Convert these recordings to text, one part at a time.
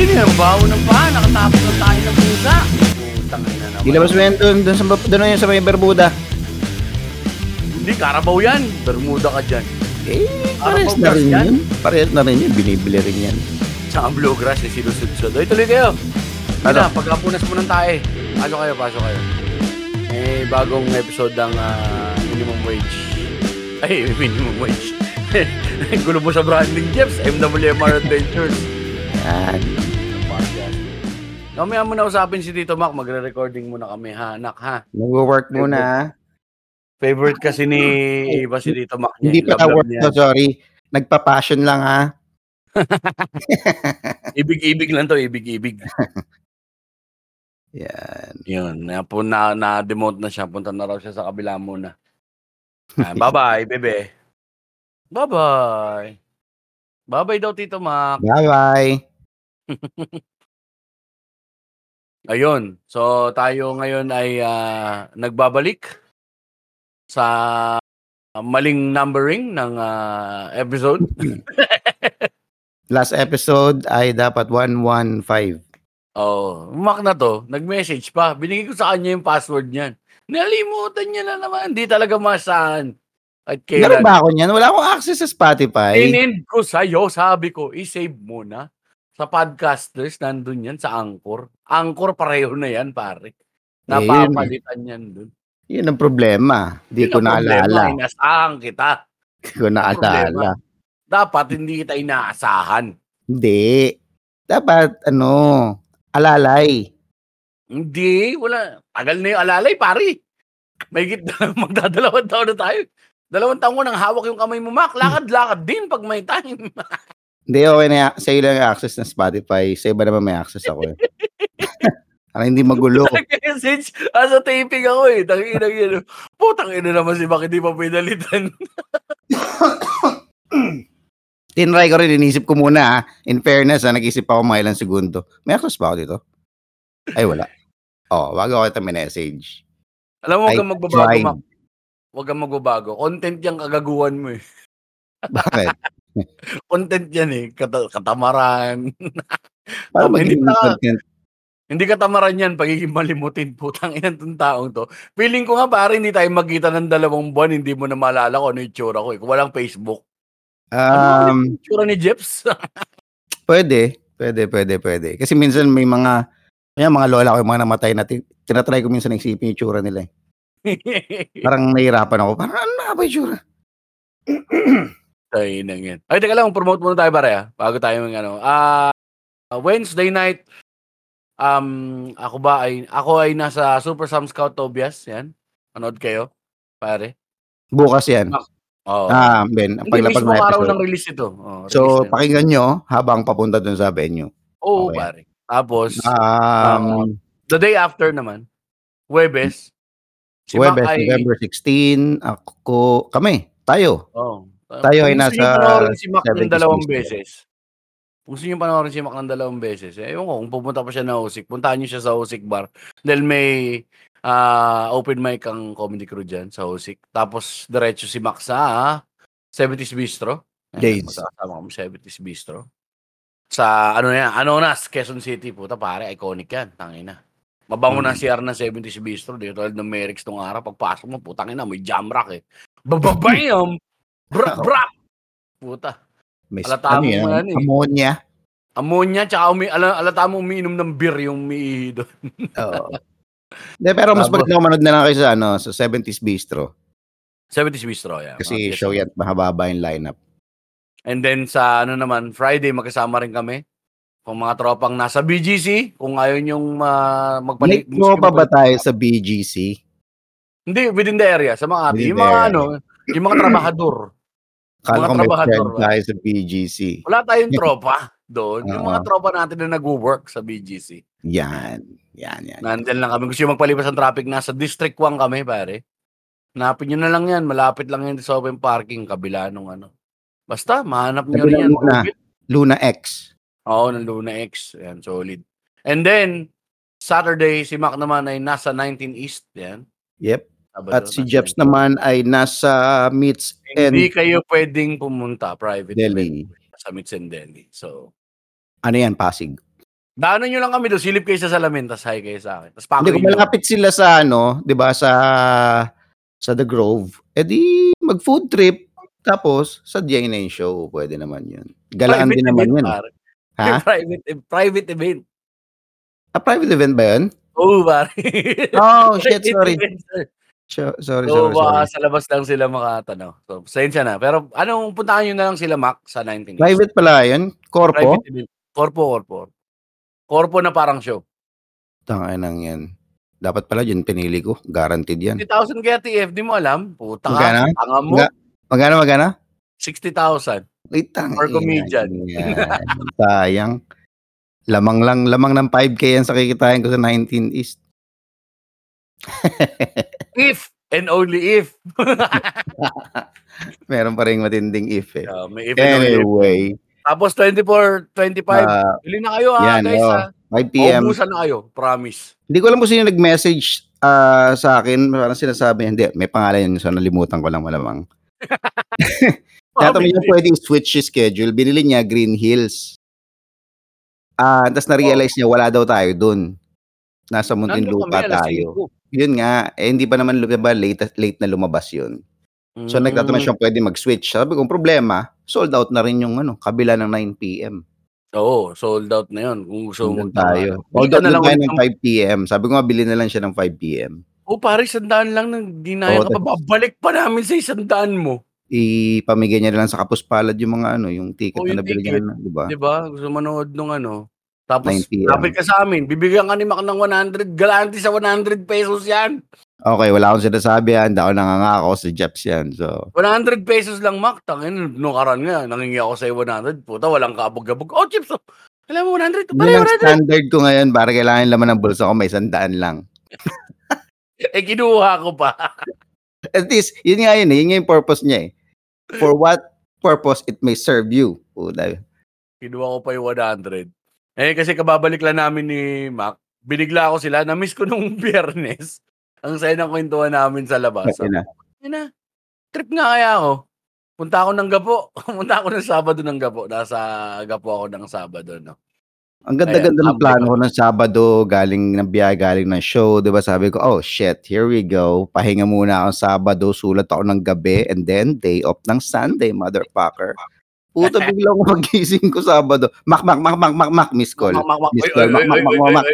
Sino yan? Baho ng paa. Nakatapos ng tayo ng pusa. Ilabas mo yan doon, doon sa, doon sa may Bermuda. Hindi, Carabao yan. Bermuda ka dyan. Eh, parehas na rin yan. Parehas na rin yan. Binibili rin yan. Sa ang bluegrass ni sinusudsod. Ay, tuloy kayo. Ano? Ano? pagkapunas mo ng tae. Pasok kayo, pasok kayo. Eh, bagong episode ng ah, minimum wage. Ay, minimum wage. Gulo mo sa branding, Jeps. MWMR Adventures. Yan. Mamaya mo na usapin si Tito Mac. Magre-recording muna kami, ha? Anak, ha? Nag-work muna. ah. Favorite kasi ni Iba si Tito Mac. niya. Hindi pa work to, sorry. Nagpa-passion lang ha. Ibig-ibig lang to, ibig-ibig. Yan. Yun, na, po na, na-demote na siya. Punta na raw siya sa kabila muna. Ah, bye-bye, bebe. Bye-bye. Bye-bye daw, Tito Mac. Bye-bye. Ayun. So, tayo ngayon ay ah, nagbabalik sa maling numbering ng ah, episode. Last episode ay dapat 115. Oh, Mac na to, nag-message pa. Binigay ko sa kanya yung password niyan. Nalimutan niya na naman. Hindi talaga masahan. At Meron kailan. ba ako niyan? Wala akong access sa Spotify. Tinend ko sa'yo, sabi ko, i-save mo na. Sa podcasters, nandun yan sa Anchor. Anchor, pareho na yan, pare. Napapalitan yan dun. Yun ang problema. Hindi ko naalala. Inasahan kita. Hindi ko naalala. Dapat hindi kita inaasahan. Hindi. Dapat, ano, alalay. Hindi, wala. Tagal na yung alalay, pare. May git magdadalawang taon na tayo. Dalawang taon ko nang hawak yung kamay mo, Mac. Lakad-lakad din pag may time. Hindi, okay na. Sa'yo lang yung access ng Spotify. Sa iba naman may access ako eh. Para hindi magulo. Nag-message. Asa taping ako eh. Tangina yun. Putang ina naman si Mac. Hindi pa pinalitan. Tinry ko rin, inisip ko muna ha. In fairness, ha, nag-isip ako mga ilang segundo. May access ba ako dito? Ay, wala. Oh, wag ako ito message. Alam mo, huwag kang magbabago. Mac. Huwag kang magbabago. Content yung kagaguhan mo eh. Bakit? Content yan eh. Kata- katamaran. Para Oh, hindi maging na- content. Hindi katamaran yan, pagiging malimutin. Putang ina tong taong to. Feeling ko nga pare, hindi tayo magkita ng dalawang buwan, hindi mo na maalala kung ano yung tsura ko eh. Kung walang Facebook. Ano Um, yung tsura ni Jeps? pwede. Pwede, pwede, pwede. Kasi minsan may mga, may mga lola ko, yung mga namatay na, tin- tinatry ko minsan isipin yung tsura nila eh. Parang nahihirapan ako. Parang ano nga ba yung tsura? Ay, nang yan. Ay, teka lang, promote muna tayo pare ah. Bago tayo ng ano. Ah, Wednesday night, um, ako ba ay, ako ay nasa Super Sam Scout Tobias, yan. Manood kayo, pare. Bukas yan. Oo. Ah, Ben, Hindi paglapag na araw ng release ito. Oh, So, release pakinggan nyo habang papunta dun sa venue. Oo, okay. pare. Tapos, Um, the day after naman, Webes, si Mac Webes, ay, November 16, ako, kami, tayo. oh, Tayo ay kung gusto nasa panoorin si Mac ng 70s dalawang beses. Kung gusto niyo panoorin si Mac ng dalawang beses, eh, ewan ko, kung pupunta pa siya na Usik, puntahan niyo siya sa Usik Bar. Dahil may ah, open mic ang comedy crew dyan sa Usik. Tapos, diretso si Mac sa ah, 70s Bistro. Days. Magkakasama kami sa 70s Bistro. Sa, ano na yan, Anonas, Quezon City. Puta pare, iconic yan. Tangina. Mabango na Mm. CR ng 70s Bistro. Di tulad ng Merix tong araw. Pagpasok mo, putang ina, may jam rock eh. Bababam! Brap, brap! Puta. May Halata ano mo yan, yan eh. ammonia. Ammonia, tsaka umi, ala, alata mo umiinom ng beer yung umiihi doon. Oo. De, pero mas maganda manood na lang kayo sa, ano, sa 70s Bistro. 70s Bistro, yeah. Kasi Mga show yan, mahaba yung lineup. And then sa ano naman, Friday, magkasama rin kami. Kung mga tropang nasa BGC, kung ayaw nyong uh, magpalit. Late mo pa ba tayo sa BGC? Hindi, within the area, sa mga. Within Yung mga area. ano, yung mga trabahador. Kala Mga ko may friend tayo sa BGC. Wala tayong tropa doon. Yung mga tropa natin na nag-work sa BGC. Yan. Yan, yan. Nandyan lang kami. Gusto yung magpalipas ng traffic. Nasa District 1 kami, pare. Hanapin nyo na lang yan. Malapit lang yan sa open parking. Kabila nung ano. Basta, mahanap nyo rin yan. muna. Luna X. Oo, ng Luna X. Yan, solid. And then, Saturday, si Mac naman ay nasa 19 East. Yan. Yep. Sabado, At si Jeps 19. naman ay nasa Meets and Hindi kayo pwedeng pumunta private Delhi. event sa Mits and Delhi. So, Ano yan, Pasig? Daanan niyo lang kami do'n, silip kayo sa salamin tas hi kayo sa'kin. Tas Hindi, kung malapit sila sa ano, 'di ba, sa sa The Grove, eh di mag-food trip tapos sadyain na yung show, puwede naman 'yun. Galaan Private din naman event 'yun, eh. pare. Ha? Private private event. Ah, private event ba 'yun? Oo, pare. Oh, shit, sorry. event, Sho sorry, So, sorry, baka sorry. sa labas lang sila makatanaw. So, pasensya na. Pero anong puntahan niyo na lang sila Mac sa 19 East. Private pala 'yun? Corpo? Private event. Corpo, corpo. Corpo na parang show. Tanginang 'yan. Dapat pala 'yun pinili ko, guaranteed 'yan. 60,000 kaya TF, di mo alam? Puta ka, tanga mo. Maga magkano, magkano? 60,000 Ay, for tangina comedian. Sayang. Lamang lang lamang ng 5K 'yan sa kikitain ko sa 19 East. If and only if. Meron pa ring matinding if, eh. Yeah, may if only if. Anyway, Tapos 24, 25, ah, bili na kayo ah, 'yan, guys oh, ah. 5 PM. Maubusan na kayo, promise. Hindi ko alam kung sino nag-message, ah, sa akin, parang sinasabi niya hindi, may pangalan 'yun, so nalimutan ko lang malamang. Tinatanong niya pwede i-switch yung schedule, binili niya Green Hills. Ah, ta's na-realize niya wala daw tayo dun. Nasa Muntinlupa tayo. 5. Yun nga, eh hindi pa naman lumaba late late na lumabas yun. So nagtatanong Hmm. siya kung pwede mag-switch. Sabi ko, "Ang problema, sold out na rin yung ano, kabila ng 9 PM." Oo, sold out na yun kung gusto mo Nandun tayo. Bili Sold ka out na na lang tayo ulit ng ng 5 PM. Sabi ko nga, bilhin na lang siya ng 5 PM. Oh, pare, 100 lang nang dinaya Oo, ka pa. Babalik pa namin sa 100 mo. ipamigay niya na lang sa kapuspalad yung mga ano, yung ticket Oh, na yung nabili ticket. niya, 'di ba? 'Di ba? Gusto manood nung ano. Tapos 9 PM. lapit ka sa amin, bibigyan ka ni Mac ng 100, galante sa 100 pesos 'yan. Okay, wala akong sinasabi, hindi ako nangangako, si Jeps 'yan. So, 100 pesos lang, Mac. Tangin, nung karan nga, nangingi ako sa'yo 100. Puta, walang kabog-gabog. Oh, chips, oh. Alam mo, 100. yun Pare, ang 100. standard ko ngayon para kailangan laman ng bulsa ko may 100 lang. Eh, kinuha ko pa. At least, yun nga yun, eh, yun nga yung purpose niya eh. For what purpose it may serve you. Puta. Kinuha ko pa yung 100. Eh, kasi kababalik lang namin ni Mac. Binigla ko sila. Na-miss ko nung biyernes. Ang saya ng kwentuhan namin sa labas. Kasi na. Na. Trip nga kaya ako. Punta ako ng Gapo. Punta ako ng Sabado ng Gapo. Nasa Gapo ako ng Sabado, no? Ang ganda-ganda ng plano ko ng Sabado, galing ng biyahe, galing ng show, 'di ba? Sabi ko, "Oh shit, here we go. Pahinga muna ako Sabado, sulat ako ng gabi, and then day off ng Sunday, motherfucker." Puta bigla ako magising ko Sabado. Mak mak mak mak mak mak miss call. Mak, mak, mak. Miss call. Mak mak.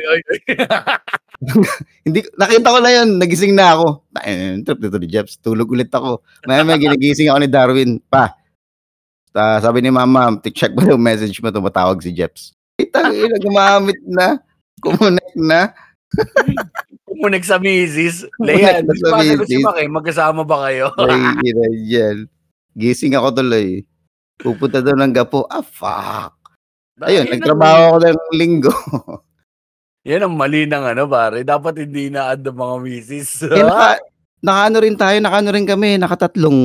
Hindi nakita ko na 'yun, nagising na ako. Eh, trip nito ni Jeps, tulog ulit ako. Maya-maya ginigising ako ni Darwin, "Pa." Ta sabi ni mama, "Check mo yung message mo, tumatawag si Jeps." Itang ina, gumamit na. Kumonek na. Kumunik sa misis. Sa ba sagot si eh, magkasama ba kayo? Ay, diyan. Gising ako tuloy. Pupunta daw ng Gapo. Ah, fuck. Ayun, Ayun nagtrabaho ako ng linggo. Yan ang mali ng ano, pare. Dapat hindi na-add ang mga misis. eh, naka, nakaano rin tayo, nakaano rin kami, nakatatlong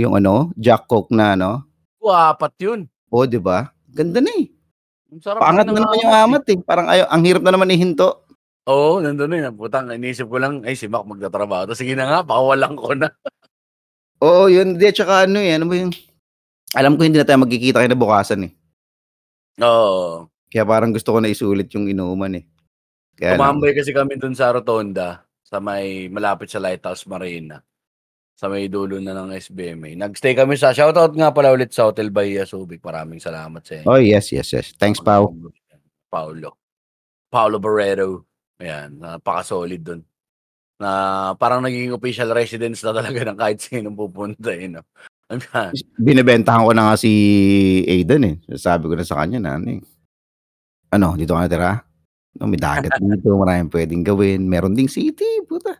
yung ano, Jack Coke na ano. Apat yun. O, di ba? Ganda na eh. Ang sarap Pangat ng na naman yung amat. amat eh. Parang ayo, ang hirap na naman ihinto. Oo, nandun na yun. Putang, inisip ko lang, ay si Mac magtatrabaho. Tapos sige na nga, pakawalan ko na. Oo, yun. Di, tsaka ano eh, ano ba yung... Alam ko hindi na tayo magkikita kayo na bukasan eh. Oo. Kaya parang gusto ko na isulit yung inuman eh. Kaya lang, Tumambay kasi kami dun sa Rotonda, sa may malapit sa Lighthouse Marina. Sa may dulo na ng SBMA. Nagstay kami sa, shoutout nga pala ulit sa Hotel Bahia Subic. Maraming salamat sa inyo. Oh, yes, yes, yes. Thanks, Pao. Paulo. Paulo Barreto. Ayan, napaka-solid dun. Na parang naging official residence na talaga ng kahit sinong pupunta eh, no? Ayan. Binibentahan ko na nga si Aidan eh. Sabi ko na sa kanya na ano eh. Ano, dito ka natira? No, may dagat dito, maraming pwedeng gawin. Meron ding city, puta.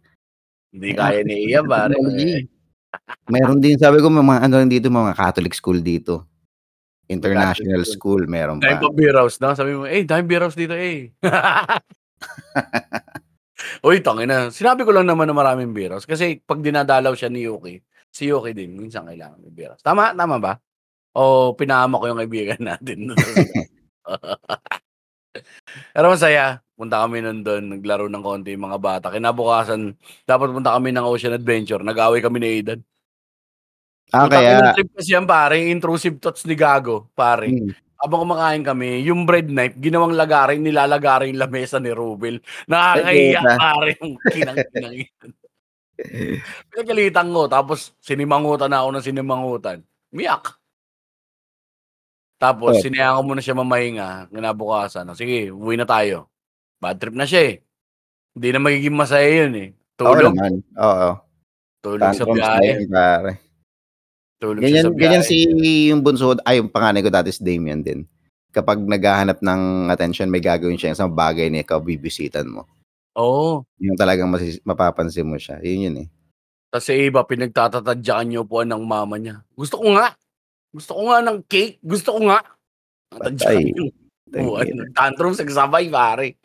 Hindi kaya ni Iya, pare. Meron din, sabi ko, mga ano rin dito, mga Catholic school dito. International Catholic school, meron Dahil pa. pa beer house, no? Sabi mo, eh, dahil beer house dito, eh. Uy, tangin na. Sinabi ko lang naman na maraming beer house. Kasi pag dinadalaw siya ni Yuki, si Yuki din, minsan kailangan may beer. Tama? Tama ba? O pinahama ko yung kaibigan natin. Pero masaya. Punta kami nun doon, naglaro ng konti yung mga bata. Kinabukasan, dapat punta kami ng Ocean Adventure. Nag-away kami ni Aidan. Ah, Putang kaya, inang trip kasi yan, pare. Intrusive thoughts ni Gago, pare. hmm, habang kumakain kami, yung bread knife ginawang lagaring, nilalagaring yung lamesa ni Rubel. Puta. pare yung kinang-inang yan. Pinagalitan ko tapos sinimangutan na ako ng sinimangutan. Umiyak. Tapos Oh. sinayaan ko muna siya mamahinga, kinabukasan, "O sige, uwi na tayo." Bad trip na siya, eh. Hindi na magiging masaya yun, eh. Oo Tulog, naman, oo. tulog sa Tantrums na biyahe, pare. tulog Ganyan sa ganyan si yung bunso ay yung panganay ko dati si Damian din. Kapag naghahanap ng attention, may gagawin siya isang bagay na ikaw bibisitan mo. Oo. Yung talagang masis mapapansin mo siya, yun yun, eh. Sa iba pinagtatatadyakan yung upuan ng mama niya. "Gusto ko nga, gusto ko nga ng cake, gusto ko nga." Patay. yung Tangina. upuan, nag-tantrums, nagsabay pare.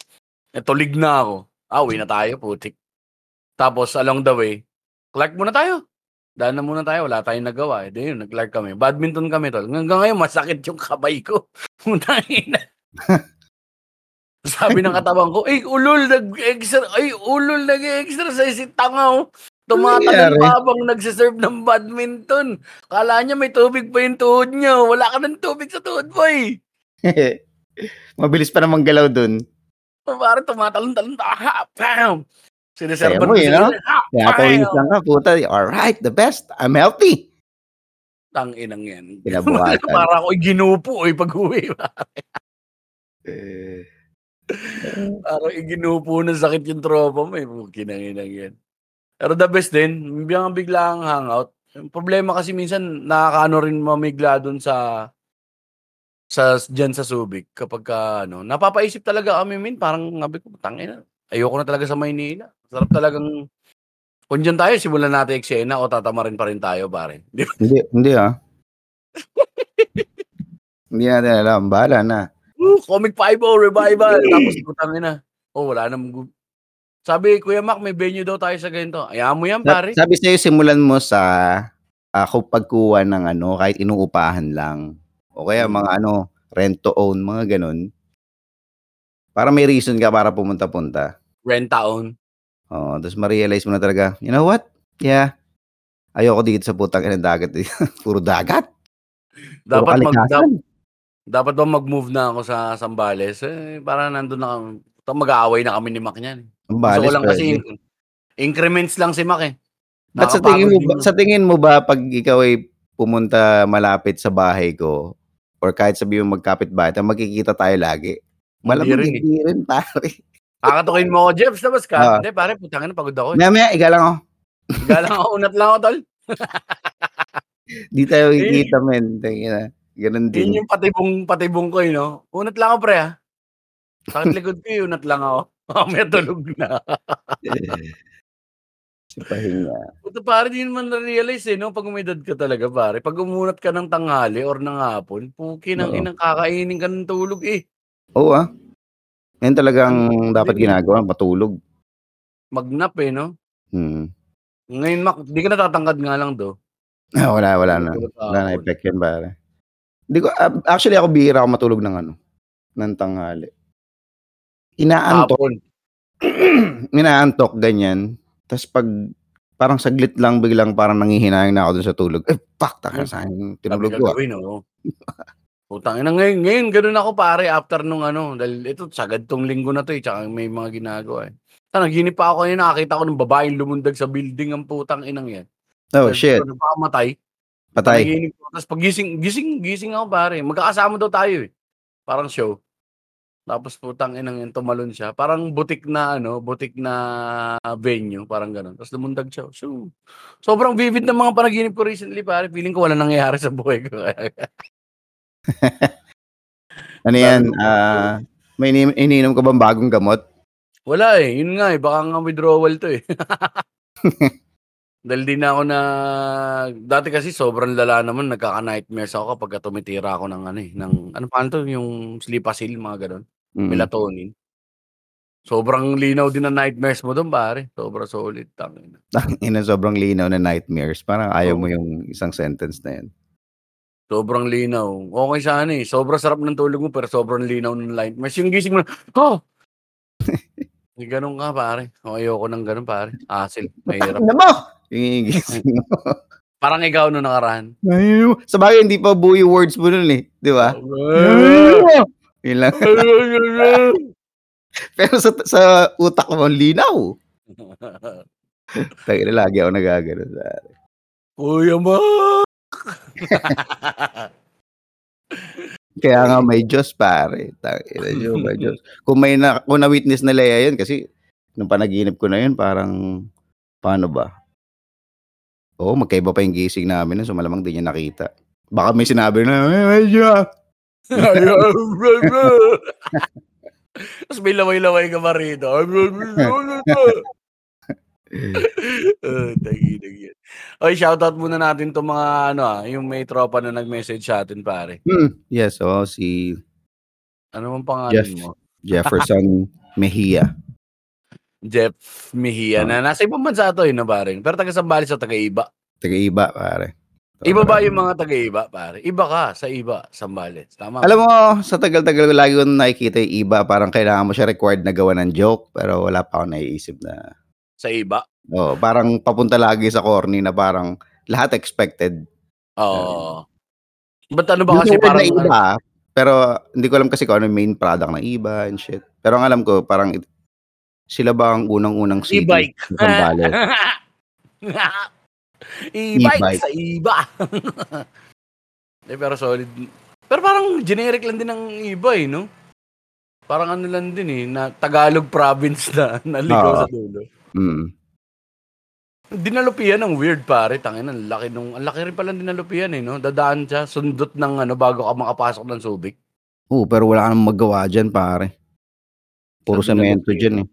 Eh, tulig na ako. Ah, uwi na tayo putik. Tapos along the way, "Clark muna tayo, daan na muna tayo, wala tayong nagawa." Eh, di yun nag-Clark kami. Badminton kami tol. Hanggang ngayon masakit yung kamay ko. Putang ina. Sabi ng katawan ko, "Ay ulol nag-exer ay ulol nag-e-exercise si tanga, oh." Tumatalon nangyari? pa habang nagse-serve ng badminton. Akala niya may tubig pa yung tuhod niya. Wala ka ng tubig sa tuhod mo, eh. Mabilis pa namang galaw dun. Oh, pare tumatalon-talon pa. Ha, bam! Saya Siniserban mo, eh, no? Ha, Pinapawis bam! lang ka, puta. Alright, the best. I'm healthy. Tanginang yan. Kinabukasan. Para ako'y ginupo, eh, pag-uwi. Eh, Parang iginupo ng sakit yung tropa mo, eh. Kinanginang yan. Pero the best din, biglang bigla ang hangout. Yung problema kasi minsan, nakakaano rin mamigla dun sa sa diyan sa Subic kapag ka, ano, napapaisip talaga kami min, parang sabi ko, tangina, ayoko na talaga sa Maynila. Sarap talagang kung diyan tayo, simulan natin eksena o tatamarin pa rin tayo, pare. Hindi, hindi ah. hindi natin alam. Bahala na. Woo, Comic 5 revival. Tapos putang ina. Oh, wala gu- Sabi, Kuya Mac, may venue daw tayo sa ganito. Ayaw mo yan, pare. Sabi sa'yo, simulan mo sa ako pagkuha ng ano, kahit inuupahan lang. O kaya Mm. mga ano, rent to own, mga ganun. Para may reason ka para pumunta-punta. Rent taon. Oo, tapos ma-realize mo na talaga, you know what? Yeah. Ayoko dito sa putang ina dagat. Puro dagat. Puro Dapat mag, dapat ba mag-move na ako sa Sambales? Eh, para nandun na kami. Mag-aaway na kami ni Mac niyan. Ang Gusto balis ko lang kasi pwede. in- increments lang si Mac eh. But sa tingin mo ba, sa tingin mo ba pag ikaw ay pumunta malapit sa bahay ko or kahit sabihin mo magkapit bahay, tayo, magkikita tayo lagi. Malamang rin eh. hindi rin, pare. Kakatukin mo ako, Jeps, labas ka. Ah. Hindi, pare, putang na, pagod ako. eh. Maya maya, ika lang ako. Galang ako, unat lang ako, tol. Di tayo Eh. kikita, men. Tingin na. Ganun Yun din. yung patibong, patibong ko, eh, no? Unat lang ako, pre, ha? Sakit likod ko, eh, unat lang ako. Mamaya tulog na. si pahinga. Puta, pare, di naman na-realize, eh, no? Pag umedad ka talaga, pare. Pag umunat ka ng tanghali or ng hapon, puki ng Oo. inang kakainin ka ng tulog, eh. Oo ah. Yan talagang dapat Hindi. ginagawa, matulog. Magnap, eh, no? Hmm. Ngayon, Mac, di ka natatangkad nga lang, do. Ah, wala, wala na. Wala na effect yan, pare. Hindi ko, ah, actually ako bihira ako matulog ng ano, ng tanghali. Inaantok, inaantok, ganyan. Tapos pag, parang saglit lang, biglang parang nangihinayang na ako dun sa tulog. Eh, fuck, taka sa akin, tinulog ko ah. gagawin, oo. Putang ina ngayon, ngayon ganun ako pare after nung ano, dahil ito sagad tong linggo na to eh, tsaka may mga ginagawa eh. Ta naginip pa ako ngayon, nakakita ko ng babaeng lumundag sa building ang putang inang yan. Oh, Sabi shit. ko, Napakamatay. Patay. Naginip ko. Tapos pag gising, gising, gising ako pare. Magkakasama daw tayo eh. Parang show. Tapos putang inang yan, tumalon siya. Parang butik na ano, butik na venue, parang ganun. Tapos lumundag siya. So, sobrang vivid ng mga panaginip ko recently pare. Feeling ko wala nangyayari sa buhay ko. Ano yan? Ah, may ini- iniinom ka bang bagong gamot? Wala eh. Yun nga eh. Baka nga withdrawal to eh. Dahil di na ako na... Dati kasi sobrang lala naman. Nagkaka-nightmares ako kapag tumitira ako ng ano eh. Ng, ano pa to? Yung sleepasil, mga ganun. Mm. Melatonin. Sobrang linaw din ng nightmares mo doon, pare. Sobrang solid. Tangina. Ina sobrang linaw na nightmares. Parang ayaw Oo. mo yung isang sentence na yan. Sobrang linaw. Okay sana eh. Sobrang sarap ng tulog mo pero sobrang linaw ng nightmares. Yung gising mo na, oh! May ganun ka, pare. O, ayoko ng ganun, pare. Asil. Mahirap. Ano mo? Yung gising mo. Parang ikaw nung nakaraan. Ayun. Sabagay hindi pa buo yung words mo nun, eh, 'di ba? Yun lang. Pero sa sa utak mo linaw. Tangina lagi ako nagaganon pare. Kuya Mac. Kaya nga may Diyos pare, tangina may Diyos. Kung may na kung na-witness na Lea yun kasi nung panaginip ko na yun parang paano ba? Oo, magkaiba pa yung gising namin nun so malamang di niya nakita. Baka may sinabi na, "Ay, may Diyos." Tapos may laway-laway ka pa rito. Ah, tangina yan. Oy, shoutout muna natin 'tong mga ano, ah, yung may tropa na nag-message sa atin pare. Hmm, yes, oo si Ano bang pangalan Jeff mo? Jefferson Mejia. Jeff Mejia Oo. na nasa ibang bansa 'to, eh, 'no, pare? Pero taga Zambales o taga Iba? Taga-Iba pare. Iba ba yung mga taga Iba, pare? Iba ka sa Iba, Zambales, tama? Alam mo, sa tagal-tagal ko lagi kong nakikita yung iba, parang kailangan mo siya required na gawa ng joke, pero wala pa akong naiisip na Sa Iba? oo, parang papunta lagi sa corny na parang lahat expected. Oo. Ba't ano ba kasi parang na iba, pero hindi ko alam kasi kung ano yung main product ng iba and shit. Pero ang alam ko, parang it- sila ba ang unang-unang city E-bike. sa Zambales? E-bike E-bike. sa Iba. Eh, pero solid. Pero parang generic lang din ng Iba eh, no? Parang ano lang din eh, na Tagalog province na naligaw Oo. sa dulo. Mm. Dinalupian ng weird pare, tangin ang laki nung ang laki rin pala ng dinalupian eh, no? Dadaan siya sundot ng ano bago ka makapasok ng Subic. Oo, pero wala ka namang magawa dyan, pare. Puro semento lupi. dyan eh.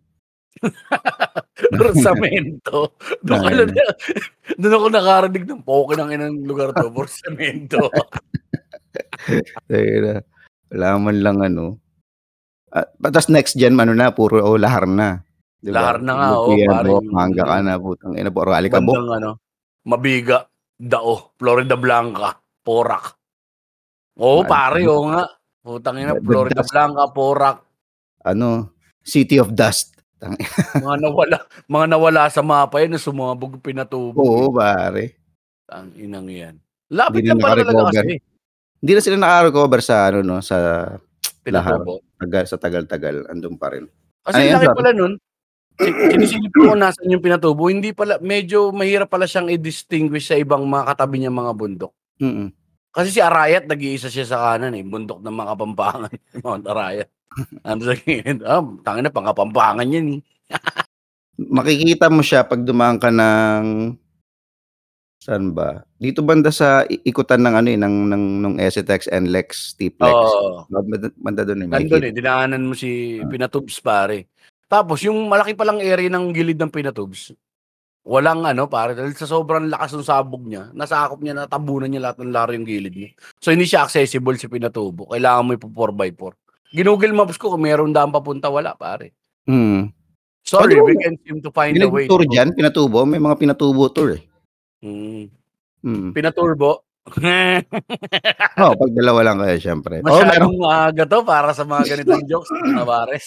Pero semento. Doon Ayun. na, doon ako nakarinig ng poke ng inang lugar to. Ayun na. Wala man lang ano. At tas next gen ano na, puro oh, lahar na. Di ba? Lahar na nga, oo, Lupian, pare, oh, mangga ka na, putang ina, puro alikabok. Bandang ano, Mabiga, Dao, Florida Blanca, Porac. Oo, Man. pare, oo nga. Putang ina, Florida. Blanca, Porac. Ano, City of Dust. Mga nawala, mga nawala sa mapa yan, na sumabog pinatubo. Oo, pare. Ang inang yan. Lapit lang pala talaga kasi. Hindi na sila naka-recover sa ano no, sa Pinatubo. tagal sa tagal-tagal andun pa rin. Kasi Ano laki pala nun. sin- Sinisilip ko nasan yung pinatubo. Hindi pala, medyo mahirap pala siyang i-distinguish sa ibang mga katabi niya mga bundok. Mm. Kasi si Arayat, nag-iisa siya sa kanan eh. Bundok ng mga Kapampangan. Mount Arayat. Ano sa? Ah, tangin na, pang Kapampangan yan eh. Makikita mo siya pag dumaan ka ng saan ba? Dito banda sa ikutan ng ano eh, ng ng nung STX NLEX T-Plex. Oo. Banda, banda doon eh. Nandun eh, dinaanan mo si Ah. Pinatubs pare. Tapos yung malaki palang area ng gilid ng Pinatubs, walang ano pare, dahil sa sobrang lakas ng sabog niya, nasakop niya, natabunan niya lahat ng laro yung gilid niya. So hindi siya accessible si Pinatubo. Kailangan mo ipo 4x4. Ginugol maps ko kung meron daan papunta, wala pare. Mm. Sorry, Ano? we can't seem to find a way. Pinag-tour to- dyan, pinatubo, may mga pinatubo tour eh. Hmm. Mm. Pinaturbo. Oh, pag dalawa lang kayo syempre. Oh, Masyadong maaga to para sa mga ganitong jokes, mga pares.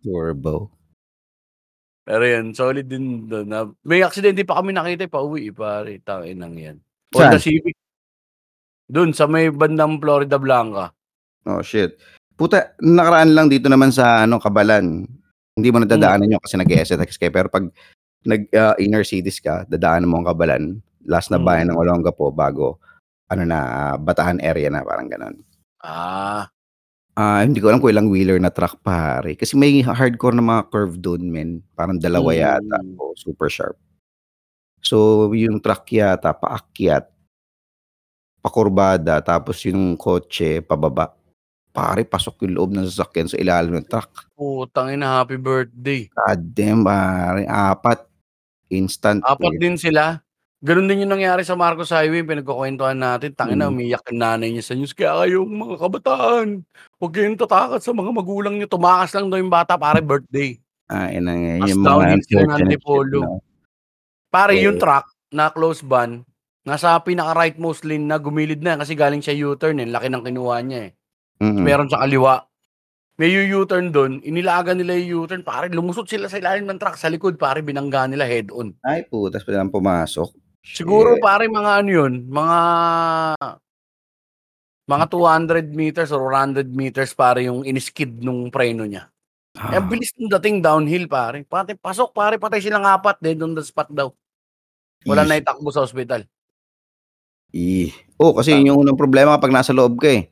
turbo. Pero yun, solid din doon. Na, may aksidente pa kami nakita, pa uwi, pare. Tangin nang yan. Saan? Honda Civic. Doon, sa may bandang Florida Blanca. Oh shit. Puta, nakaraan lang dito naman sa ano Kabalan. Hindi mo nadadaanan yun kasi nag-STX kayo. Pero pag nag uh, inner cities ka, dadaanan mo ang Kabalan. Last na Mm. bayan ng Olongapo bago ano na ah, Batahan area na parang ganun. Ah, Ah, hindi ko alam kung ilang wheeler na truck pare. Kasi may hardcore na mga curve doon, men. Parang dalawa Mm. yata. O, super sharp. So, yung truck yata, paakyat, pakurbada, tapos yung kotse, pababa. Pare, pasok yung loob ng sasakyan sa ilalim ng truck. putang ina, happy birthday. God damn, pare. Apat. Instant. Apat eh. din sila. Ganun din yung nangyari sa Marcos Highway, pinagkukwentuhan natin. Tangin na, Mm. umiyak yung nanay niya sa news. Kaya kayong mga kabataan, huwag kayong tatakas sa mga magulang niyo. Tumakas lang daw yung bata, pare, birthday. Ah, ina nga. Yung mga Antipolo. Pare, Oo. yung truck na close ban, nasa pinaka-rightmost lane na gumilid na kasi galing siya U-turn eh. Laki ng kinuha niya eh. Mm-mm. Meron sa kaliwa. May U-turn doon, inilagan nila yung U-turn, pare, lumusot sila sa ilalim ng truck sa likod, pare, binangga nila head-on. Ay, putas pa lang pumasok. Siguro Shit. pare mga ano yun, mga mga 200 meters or 100 meters pare yung in-skid nung preno niya. Eh, ang Ah. bilis ng dating downhill pare. Pati pasok pare, patay silang apat din on the spot daw. Wala na itakbo sa ospital. Ih. Oo, kasi Ah. yun yung unang problema kapag nasa loob ka, eh.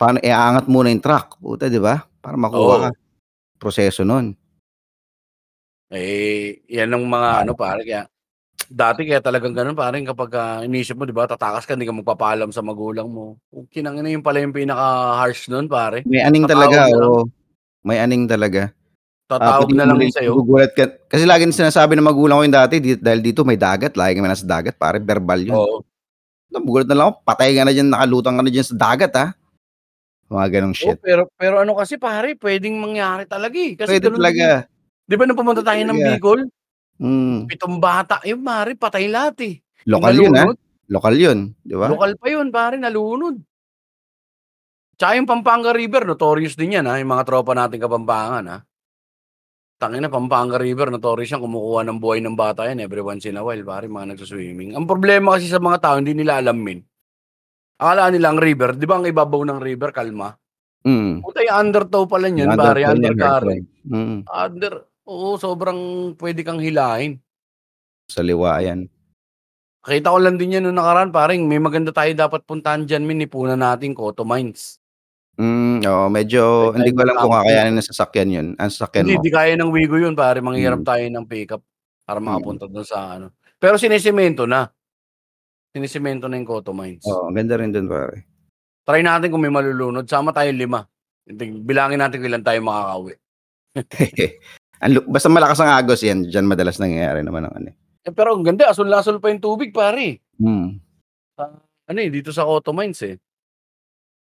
Paano iaangat muna yung truck, puta, 'di ba? Para makuha ka. Proseso nun. Eh, yan ang mga ano pare kaya dati kaya talagang gano'n pare kapagka inisip mo 'di ba tatakas ka hindi ka magpapaalam sa magulang mo. Putang ina yun pala yung pinaka-harsh nun pare. May aning Tatawag talaga, na lang. oo. May aning talaga. Ah, Tatawag pati na yung lang mali yun sa'yo. magugulat ka kasi laging sinasabi ng magulang ko yun dati di dahil dito may dagat, lagi kami nasa dagat pare, verbal yun. Oo. Nagugulat na lang ako, patay ka na diyan, nakalutang ka na diyan sa dagat, ah. Mga gano'ng shit. pero pero ano kasi pare puwedeng mangyari talaga, eh. Kasi Puwede gano'n din talaga. 'di ba nung pumunta tayo ng Talaga. Bicol, Mm. 7 bata yun pare patay lahat, eh. Yung Lokal yun, ah. nalunod, Lokal yun, 'di ba? lokal pa yun pare nalunod. Tsaka yung Pampanga River notorious din yan, ah, yung mga tropa nating Kapampangan, ah. Tangina Pampanga River notorious yan kumukuha ng buhay ng bata yan every once in a while pare mga nagsu-swimming. Ang problema kasi sa mga tao hindi nila alam min. Akala nila ang river, 'di ba ang ibabaw ng river kalma? Mm. Puta yung undertow pala Yung pare, undercurrent. Mm. Under oo, sobrang puwede kang hilahin. Sa liwa yan. Nakita ko lang din yan nung nakaraan pareng may maganda tayo dapat puntahan diyan min ipunan natin Cotto Mines. Hmm, oo, medyo May hindi ko alam kung kakayanin ng sasakyan yun, ang sasakyan Hindi, mo. di kaya ng Wigo yun pare manghihirap Mm. tayo ng pickup para Mm. makapunta dun sa ano. Pero sinisemento na. Sinisemento na yung Cotto Mines. Oo, ang ganda rin dun pare. Try natin kung may malulunod, sama tayong 5. Tig bilangin natin kung ilan tayo lu basta malakas ang agos yan, diyan madalas nangyayari naman ang ano, eh. Eh, pero ang ganda asul na asul pa yung tubig pare. Hmm. Sa ano, eh, dito sa Cotto Mines, eh.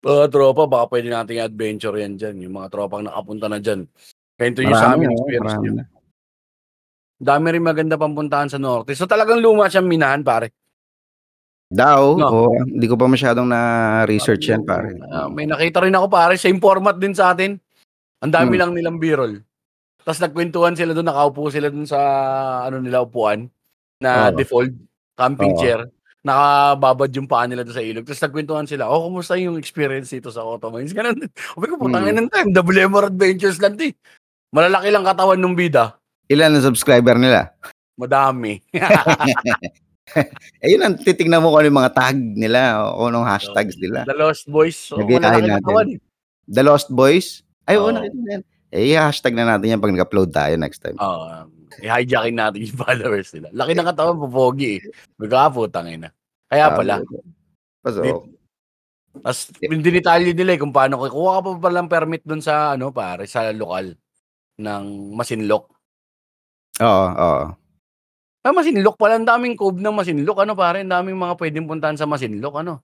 Mga tropa baka puwede nating adventure yan diyan, yung mga tropang nakapunta na diyan. Kwento niyo Marami, sa'min oo, experience na. Dami rin maganda pang puntahan sa norte. So talagang luma siyang minahan pare. Daw, No. oo, hindi ko pa masyadong na-research yan pare. Ah, may nakita rin ako pare, same format din sa atin. Ang dami Hmm. lang nilang B-roll. Tapos nagkwentuhan sila doon, nakaupo sila doon sa ano nila upuan na Oo. default camping Oo. chair. Nakababad yung paa nila doon sa ilog. Tapos nagkwentuhan sila, "Oh, kumusta yung experience dito sa Cotto Mines?" Ganun. Sabi ko, "Putang Mm. ina ng time, WMR Adventures lang 'to, eh." Malalaki lang katawan nung bida. Ilan ang subscriber nila? Madami. Eh, yun ang titignan mo kung ano yung mga tag nila o anong hashtags nila. The Lost Boys. So, Gagayahin malalaki natin. eh. The Lost Boys? Ay, Oo. nakita yan. Eh, hashtag na natin yan pag nag-upload tayo next time. Oo. i-hijacking natin yung followers nila. Laki ng katawan, popogi, eh. Magkakaputang ina. Kaya pala. Pasok. Di- Tapos yung dinitalye nila eh kung paano kuha ka pa palang permit dun sa ano pare sa lokal ng Masinlok. Oo, oo. Ah, Masinlok pala ang daming cove ng Masinlok ano pare, ang daming mga pwedeng puntahan sa Masinlok ano.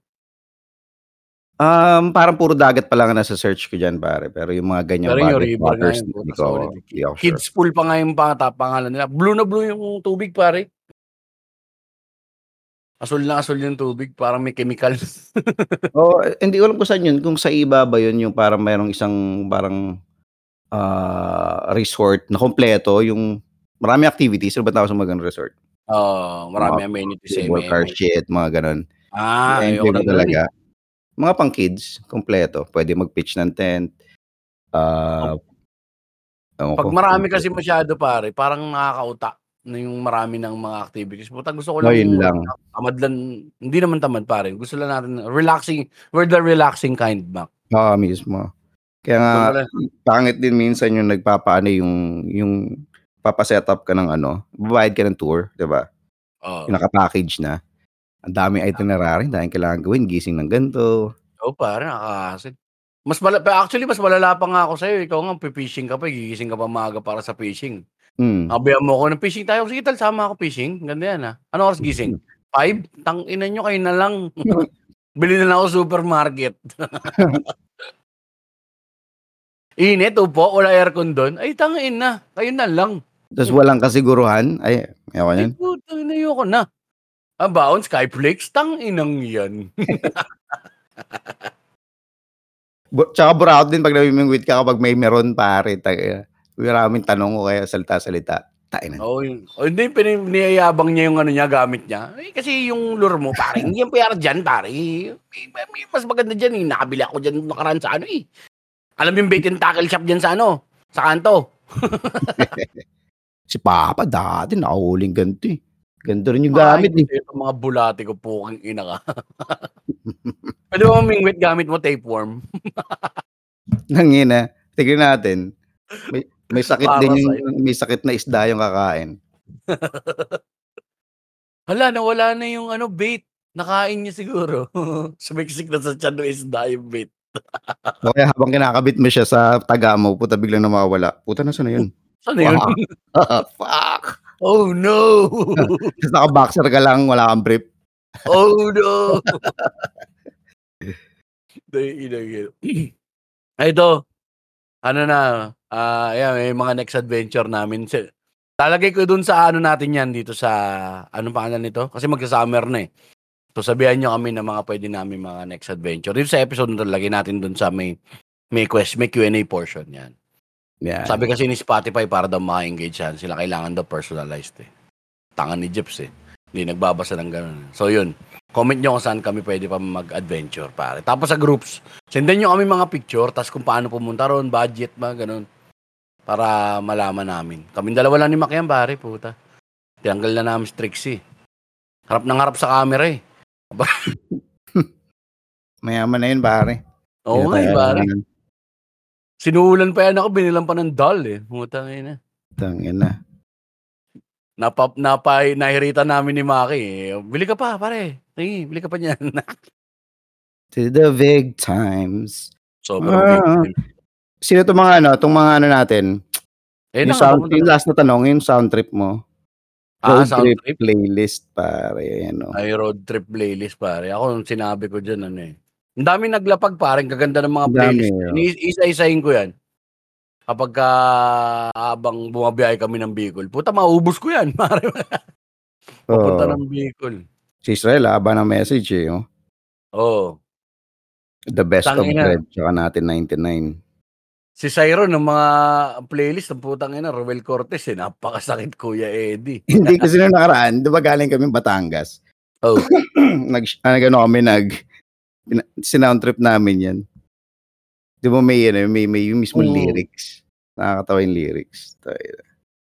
Um, parang puro dagat pa lang ang nasa search ko dyan, pare. Pero yung mga ganyang Pero yung bagay, river waters, yun, hindi ko, solid. hindi ako sure. Kids pool pa nga yung pangata, pangalan nila. Blue na blue yung tubig pare. Asul na asul yung tubig, parang may chemical. Oo, eh, hindi ko alam kung saan yun. Kung sa iba ba yun, yung parang mayroong isang parang ah, resort na kompleto, yung marami activities. Ano ba tawag sa mga ganun resort? Oh, marami Mga amenities eh. Cable car shit, mga ganun. Ah, ayoko na ganun eh. talaga. Mga pang kids, kompleto. Pwede mag-pitch ng tent. Ah, ewan Pag ko. marami kasi masyado pare, parang nakakauta na yung marami ng mga activities. Puta gusto ko No, lang, yun lang. tamad lang, hindi naman tamad pare. Gusto lang natin, relaxing, we're the relaxing kind, Mac. Oo, mismo. Kaya nga, pangit din minsan yung nagpapaano yung, yung papaset up ka ng ano, babayad ka ng tour, di ba? Oo. Yung naka-package na. Ang daming itinerary, dahil kailangan gawin, gising ng ganito. Oo, pare, nakakasin. Mas mala, actually, mas malala pa nga ako sa'yo. Ikaw nga, fishing ka pa, gigising ka pa maaga para sa fishing. Hmm. Abayan mo ako ng fishing tayo. Sige, tal, sama ako fishing. Ganda yan, ha. Ano oras gising? Five? Tang ina nyo, kayo na lang. Bili na lang ako supermarket. Init, upo, wala aircon doon. Ay, tangin na. Kayo na lang. Tapos walang kasiguruhan. Ay, ewan Ay, yan. putang ina ayoko na. Ang baon, Skyflakes, tang inang yan. Bu- Tsaka buraot din pag namimingwit ka kapag may meron pare. Taga, maraming tanong ko kaya salita-salita. Tain na. Oo, yun. O hindi, pini niyayabang niya yung ano niya, gamit niya. Eh, kasi yung lure mo, pare, hindi yan pera dyan, pare. Eh, may mas maganda dyan, eh. Nakabili ako dyan nakaraan sa ano, eh. Alam mo yung bait and tackle shop dyan sa ano? Sa kanto. Si Papa dati nakahuling ganito eh. Ganito rin yung Ay, gamit eh. ito mga bulati ko, puking ina ka. Pwede mo mingwit gamit mo tapeworm. Nangina. Tignan natin. May, may sakit Para din yung, may sakit na isda yung kakain. Hala, nawala na yung ano, bait. Nakain niya siguro. Sumiksik na sa tiyan ng isda yung bait. Kaya habang kinakabit mo siya sa taga mo, puta biglang namawala. Puta, nasa na yun? Na yun? Fuck! oh no! Tapos naka-boxer ka lang, wala kang brief. oh no! Dahil ito. Ano na, ah, ayan, may mga next adventure namin. Lalagay ko dun sa ano natin yan dito sa, anong pangalan nito? Kasi magsa-summer na eh. So sabihan nyo kami ng mga pwede namin mga next adventure. Dito sa episode na to, lagay natin dun sa may, may quest, may Q&A portion yan. Yeah. Sabi kasi ni Spotify para daw maka-engage yan, sila kailangan daw personalized eh. Tangan ni Jeps eh. Hindi nagbabasa ng ganun. So yun, comment nyo kung saan kami pwede pa mag-adventure pare. Tapos sa groups, sendan nyo kami mga picture, tapos kung paano pumunta ron, budget, mga ganun. Para malaman namin. Kaming dalawa lang ni Mac yan, pare, puta. Tinanggal na namin si Trixie. Harap ng harap sa camera eh. Mayaman na yun, pare. Oo nga eh, pare. Sinuulan pa yan ako, binilang pa ng doll eh. Puta ngayon na. Tangin na. Napa, napa, nahirita namin ni Maki. eh. Bili ka pa, pare. Sige, bili ka pa niyan. To the big times. Sobrang Ah. big. Sino itong mga ano, itong mga ano natin? Eh, yung, na, sound, yung last na tanong, yung sound trip mo. ah, Road sound trip, trip. playlist, pare. Ano. Ay, road trip playlist, pare. Ako, yung sinabi ko dyan, ano eh. Ang dami naglapag, pare. Ang gaganda ng mga playlist. oh. Isa-isahin ko yan. Kapag ka, habang bumabiyahe kami ng Bicol. Puta, maubos ko yan. Papunta Oo. ng Bicol. Si Israel, haba ng message eh. Oh. Oo. The best of Tangina. bread, tsaka natin 99. Si Cyro ng mga playlist ng putang ina, Roel Cortez eh. Napakasakit, Kuya Eddie. Hindi kasi nung nakaraan, di ba galing kami Batangas? Oh. nag, ano kami, nag, pina- sinound trip namin yan. Di ba may, ano, may, may yung mismo Oo. lyrics. Nakakatawa yung lyrics. Tayo.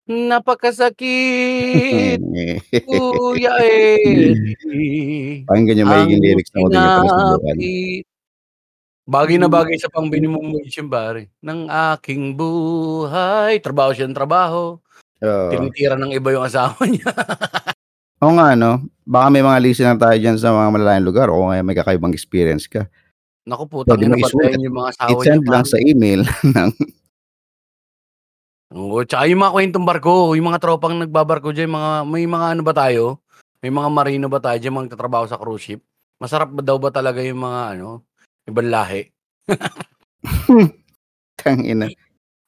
Napakasakit, Kuya Eddie. Pakinggan yung magiging lyrics na pala subukan. pinapit. Bagay na bagay sa pang minimum wage yung pare. Ng aking buhay. Trabaho siya ng trabaho. Oo. Tinitira ng iba yung asawa niya. Oo nga, no? Baka may mga listener tayo dyan sa mga malalayang lugar o kaya may kakaibang experience ka. Naku po, Pwede mo isulat. yung mga asawa. I-send lang sa email. Oo, tsaka yung mga kwentong barko, yung mga tropang nagbabarko dyan, mga, may mga ano ba tayo? May mga marino ba tayo dyan, mga nagtatrabaho sa cruise ship? Masarap ba daw ba talaga yung mga ano, ibang lahi? Tangina.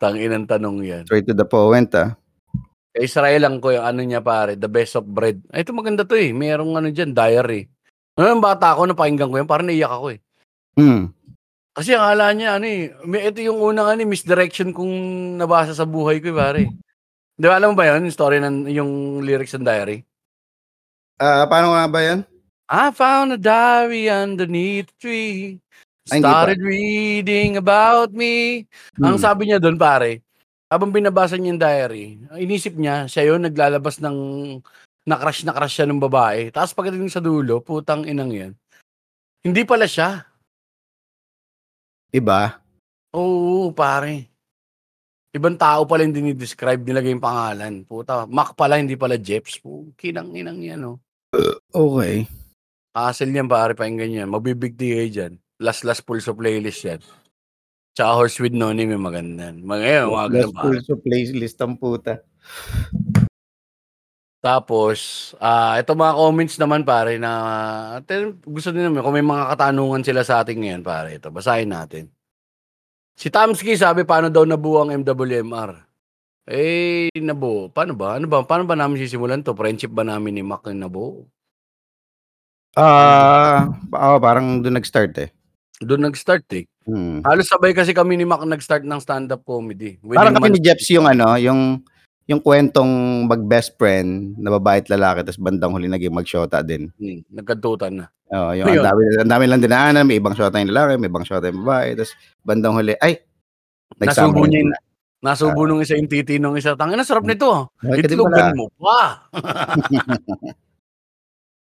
Tangin ang tanong yan. Straight to the point, ah. Kay Israel lang ko yung ano niya pare, the best of bread. Ay, ito maganda to eh. Merong ano dyan, diary. Ano yung bata ako, napakinggan ko yan, parang naiyak ako eh. Hmm. Kasi akala niya, ano eh, may, ito yung unang ano, eh, misdirection kung nabasa sa buhay ko eh, pare. Di ba, alam mo ba yun, yung story ng, yung lyrics ng diary? Ah, paano nga ba yan? I found a diary underneath the tree. Started reading about me. Ang Hmm. sabi niya doon, pare, habang binabasa niya yung diary, inisip niya, siya yun, naglalabas ng na-crush na crush siya ng babae. Tapos pagdating sa dulo, putang inang yan. Hindi pala siya. Iba? Oo, pare. Ibang tao pala yung dinidescribe, nilagay yung pangalan. Puta, Mac pala, hindi pala Jeps. Kinang inang yan, oh. Okay. Hassle yan, pare, pakinggan yan. Mabibigti kayo dyan. Last last pulso playlist yan. Tsaka horse with no name yung maganda. Mga ngayon, mga ganun, pare. pulso playlist ang puta. Tapos, ah ito mga comments naman pare na ito, gusto din naman kung may mga katanungan sila sa atin ngayon pare. Ito, basahin natin. Si Tamski sabi paano daw nabuo ang MWMR? Eh, nabuo. Paano ba? Ano ba? Paano ba namin sisimulan to? Friendship ba namin ni Mac yung nabuo? Ah, oh, parang doon nag-start eh. Doon nag-start eh. Hmm. Halos sabay kasi kami ni Mac nag-start ng stand-up comedy. Within Parang kami ni months- Jeps yung ano, yung yung kwentong mag-best friend na babae at lalaki tapos bandang huli naging magsyota din. Hmm, nagkantutan na. Oo, yung ang Ayun. dami, ang dami lang dinaanan, may ibang syota yung lalaki, may ibang syota yung babae, tapos bandang huli, ay, nagsama Nasubo na niya yung, sila. nasubo nung isa yung titi nung isa. Tangina, sarap nito. ah. Ka din Itlogan mo pa.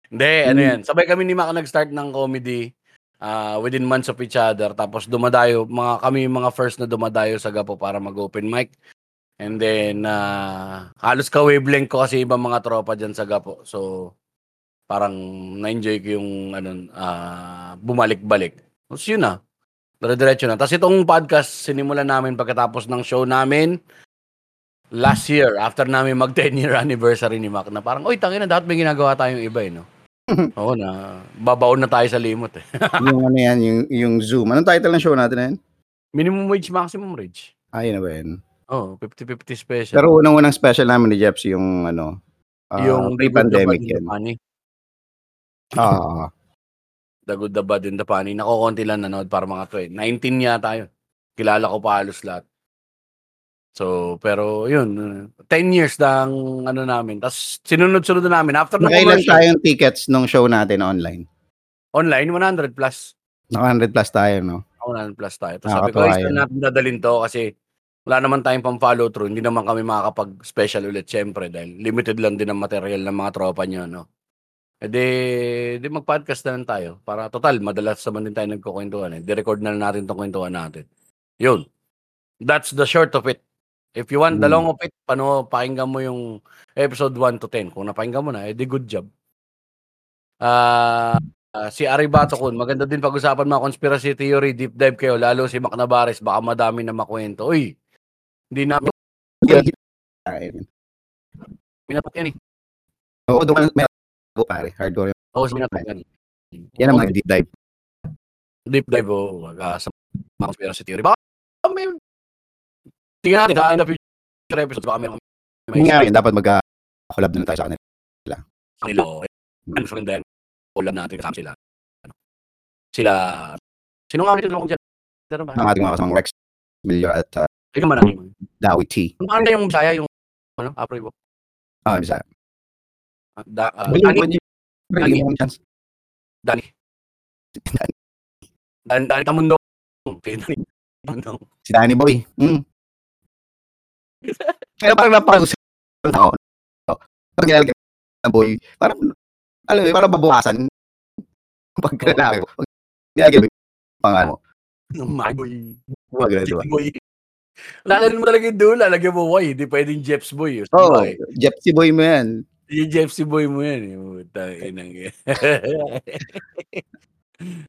Hindi, ano Hmm. yan. Sabay kami ni Mac nag-start ng comedy ah, within months of each other. Tapos dumadayo, mga kami yung mga first na dumadayo sa Gapo para mag-open mic. And then, ah, halos ka-wavelength ko kasi ibang mga tropa dyan sa Gapo. So, parang na-enjoy ko yung ano, ah, bumalik-balik. Tapos yun na. Dire-diretso na. Tapos itong podcast, sinimulan namin pagkatapos ng show namin last year, after namin mag 10 year anniversary ni Mac, na parang, uy, tangina, dapat may ginagawa tayong iba eh, no? Oo na, babaon na tayo sa limot eh. yung ano yan, yung, yung Zoom. Anong title ng show natin na yan? Minimum wage, maximum wage. Ayun na ba yan? Oh, 50-50 special. Pero unang-unang special namin ni Jeps yung ano, ah, yung pre-pandemic yan. Ah, The Good, The Bad, and The Funny. Nakukonti lang nanood para mga 20. 19 yata yun. Kilala ko pa halos lahat. So, pero yun, uh, 10 years na ang ano namin. Tapos sinunod-sunod na namin. After ng nakailan commercial, tayong tickets nung show natin online? online, 100 plus. Naka 100 plus tayo, no? 100 plus tayo. Tapos sabi ko, Nakakatuwa ay, yun. natin dadalhin to kasi wala naman tayong pang follow through. Hindi naman kami makakapag-special ulit, syempre, dahil limited lang din ang material ng mga tropa nyo, no? E di, di mag-podcast na lang tayo. Para total, madalas naman din tayo nagkukwentuhan. Eh. Di-record na lang natin itong kwentuhan natin. Yun. That's the short of it. If you want the Hmm. long of it, pano, pakinggan mo yung episode 1 to 10. Kung napakinggan mo na, eh, di good job. Ah, ah, si Aribato Kun, maganda din pag-usapan mga conspiracy theory, deep dive kayo, lalo si Mac Navarez, baka madami na makwento. Uy, hindi namin Ayun. pinatok yan eh. Oo, doon may ako pare. Hardcore. Oo, pinatok yan. Yan ang mga deep dive. Deep dive, oh, wag, ah, sa mga conspiracy theory. Baka tingnan natin, ha, in the future episodes, baka may may nga rin, dapat mag-collab na lang tayo sa kanila. nila. oh. And from then, ulam natin kasama sila. Ano? Sila, sino nga ulit yung dyan? Pero ba? Ang ating mga kasamang Rex Miller at uh, Ikaw man ang, Dawi T. ano ba yung Bisaya, yung, ano, Apro Ah, bisa. Da, uh, Dani, mo mo chance. Dani. Dani, Dani Tamundo. Dani Tamundo. Si Danny Boy. Mm. Kaya parang napakagusap ako. Pag nilalagay ng boy, parang, alam mo, parang babawasan. Pag lalaki ko. Pag nilalagay mo yung pangalan mo. My boy. Huwag ganun, diba? Boy. Lalagyan mo talaga yung dulo, lalagyan mo Y. Hindi pwedeng Jeps Boy. Oh. Oo, oh, Gypsy Boy mo yan. Yung Jeps Boy mo yan. eh. Puta, inang yan.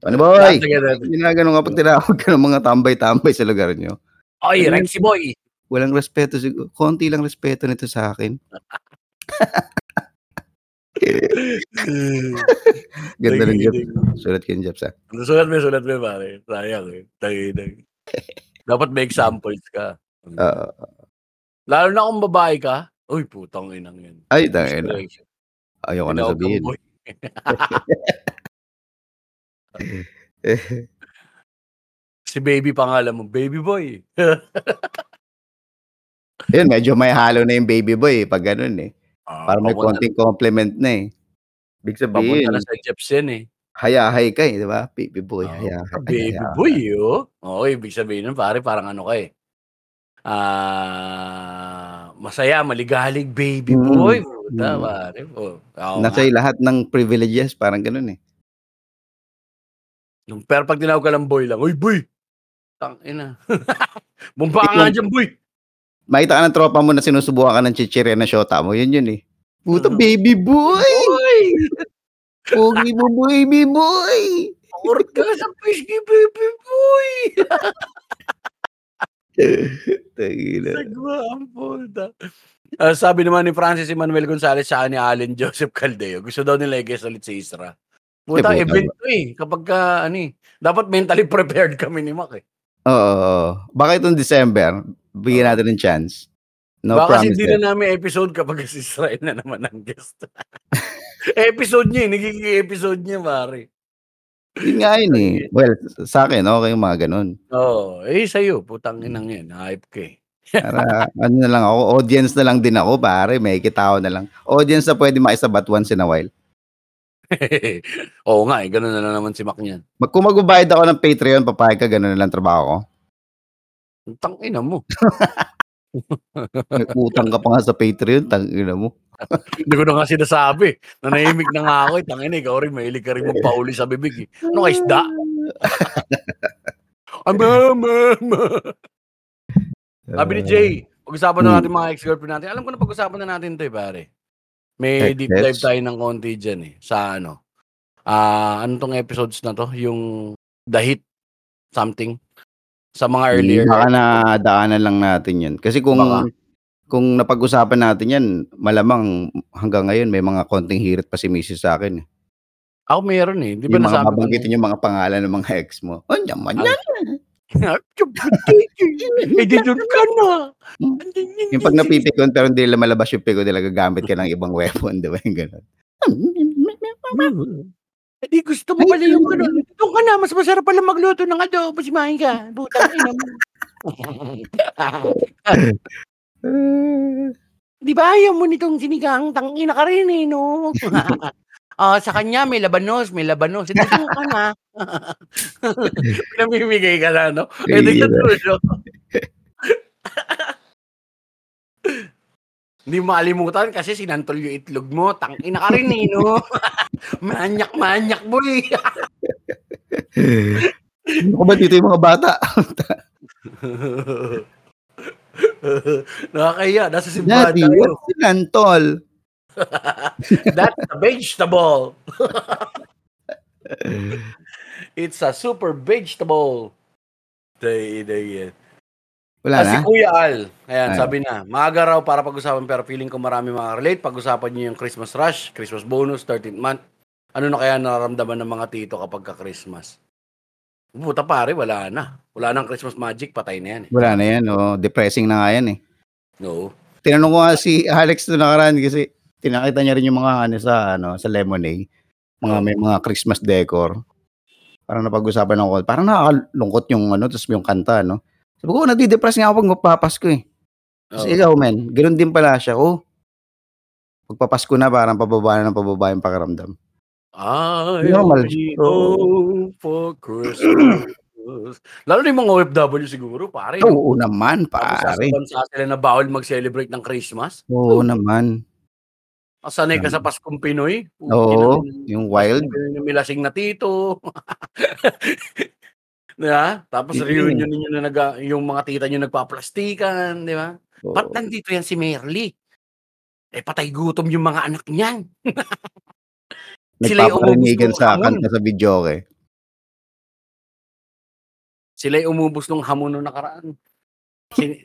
Ano boy? Sige natin. Ginagano nga pag tinawag ka ng mga tambay-tambay sa lugar nyo. Oy, Rexy Boy. Walang respeto. siguro. Konti lang respeto nito sa akin. Ganda ng Jeps. Sulat ko yung Jeps ah. Sulat mo, sulat mo, pare. Sayang eh. Tanginang. Dapat may examples ka. Oo. Lalo na kung babae ka. Uy, putang inang yan. ay, tangin na. Ayoko na sabihin. Si baby pangalan mo, baby boy. Yun, medyo may halo na yung baby boy eh, pag ganun eh. Ah, Para may papunta- konting compliment na eh. Big Papunta sabihin, na sa Jeps yan eh. hayahay ka eh, di ba? Baby boy, Oo. hayahay. Baby hayahay. boy, oh. Oo, ibig sabihin nun, pare, parang ano ka eh. Ah, masaya, maligalig, baby Mm. boy. Puta, Mm. pare. Oh, Oo Nasa nga. lahat ng privileges, parang ganun eh. Nung- Pero pag tinawag ka lang boy lang, uy, boy! Tang ina. Bumpa ka nga dyan, boy! Makita ka ng tropa mo na sinusubukan ka ng chichirya na shota mo, yun yun eh. Puta, Mhm. baby boy! Boy! Pogi mo, baby boy! Pangurot ka sa pisky, baby boy! Tangina. Sagwa ang puta. Ah, sabi naman ni Francis Emmanuel Gonzalez sa ni Allen Joseph Caldeo, gusto daw nila i-guest ulit si Isra. Puta, Eh, event to eh. Kapag ka, ano eh, dapat mentally prepared kami ni Mac eh. Oo, oo. Baka itong December, bigyan natin ng chance. No Baka kasi promise. hindi eh. na namin episode kapag si Israel na naman ang guest. episode niya eh, nagiging episode niya, pare. Yun nga yun eh. Well, sa akin, okay yung mga ganun. Oo, oh, eh sa'yo, putang inang yan, hype ka eh. Para ano na lang ako, audience na lang din ako pare, makikitao na lang. Audience na pwede makisabat once in a while. Oo nga, eh, gano'n na lang naman si Mac niyan. Mag kung magbabayad ako ng Patreon, papayag ka gano'n na lang trabaho ko? Tangina mo. May utang ka pa nga sa Patreon, tangina mo. Hindi ko na nga sinasabi. Nanahimik na nga ako eh. Tangina, ikaw rin, mahilig ka rin magpauli sa bibig eh. Ano ka isda? Ama, ama, Sabi ni Jay, pag-usapan na Hmm. natin mga ex-girlfriend natin. Alam ko na pag-usapan na natin 'to eh, pare. May deep dive tayo ng konti diyan eh, sa ano. Ah, ano 'tong episodes na 'to, yung The Hit something sa mga earlier. Baka nadaanan lang natin 'yun. Kasi kung Baka. kung napag-usapan natin 'yan, malamang hanggang ngayon may mga konting hirit pa si misis sa akin, eh. Ako meron eh, 'di ba Yung mga nasabi ko na babanggitin yung mga pangalan ng mga ex mo. "Ay naman Ay. yan." Di dun ka na. Yung 'pag napipikon pero hindi nila malabas yung pikon nila, gagamit ka ng ibang weapon, 'di ba, yung gano'n. Eh, di gusto mo pala yung ano, dun ka na, mas masarap pala magluto ng adobo, simahin ka. Putang ina mo. Di ba ayaw mo nitong sinigang, tangina ka rin eh, no? Ah, sa kanya may labanos, may labanos. Hindi dun ka na. Pinamimigay ka na, no? Eh, di Bihira. katulog. Hindi makalimutan kasi sinantol yung itlog mo. Tangina ka rin eh, no? Manyak, manyak boy. Ano ba dito yung mga bata? Nakakaya, nasa simbahan Daddy, tayo. what's sinantol? That's a vegetable. It's a super vegetable. Day, day, yan. Wala Ah, si na? Kuya Al, ayan, Ano? sabi na, maaga raw para pag-usapan pero feeling ko marami makaka-relate. Pag-usapan niyo yung Christmas rush, Christmas bonus, 13th month. Ano na kaya nararamdaman ng mga tito kapag ka-Christmas? Puta pare, wala na. Wala nang Christmas magic, patay na yan eh. Wala na yan, oh. Depressing na nga yan, eh. No. Tinanong ko nga si Alex na nakaraan kasi tinakita niya rin yung mga ano sa ano sa Lemonade, mga may mga Christmas decor. Parang napag-usapan ako, parang nakakalungkot yung ano, tapos yung kanta, no? Sabi ko, nadidepress nga ako pag magpapasko eh. Kasi Oo. ikaw, men, ganoon din pala siya. Oh, pagpapasko na, parang pababa na ng pababa yung pakiramdam. I Normal. Oo. hope for Christmas. Lalo na yung mga OFW siguro, pare. no? Oo naman, Tapos sa pare. bansa sila na bawal mag-celebrate ng Christmas. Oo naman. Ang sanay ka sa Paskong Pinoy. Oo, yung wild. Yung milasing na tito. diba? Tapos Mm. reunion ninyo na nag, yung mga tita nyo nagpaplastikan, di ba? Oo. Ba't nandito yan si Merly? Eh, patay gutom yung mga anak niyan. Sila Nagpaparinigan sa hamon. kanta sa video, okay? Sila yung umubos ng hamon nung nakaraan.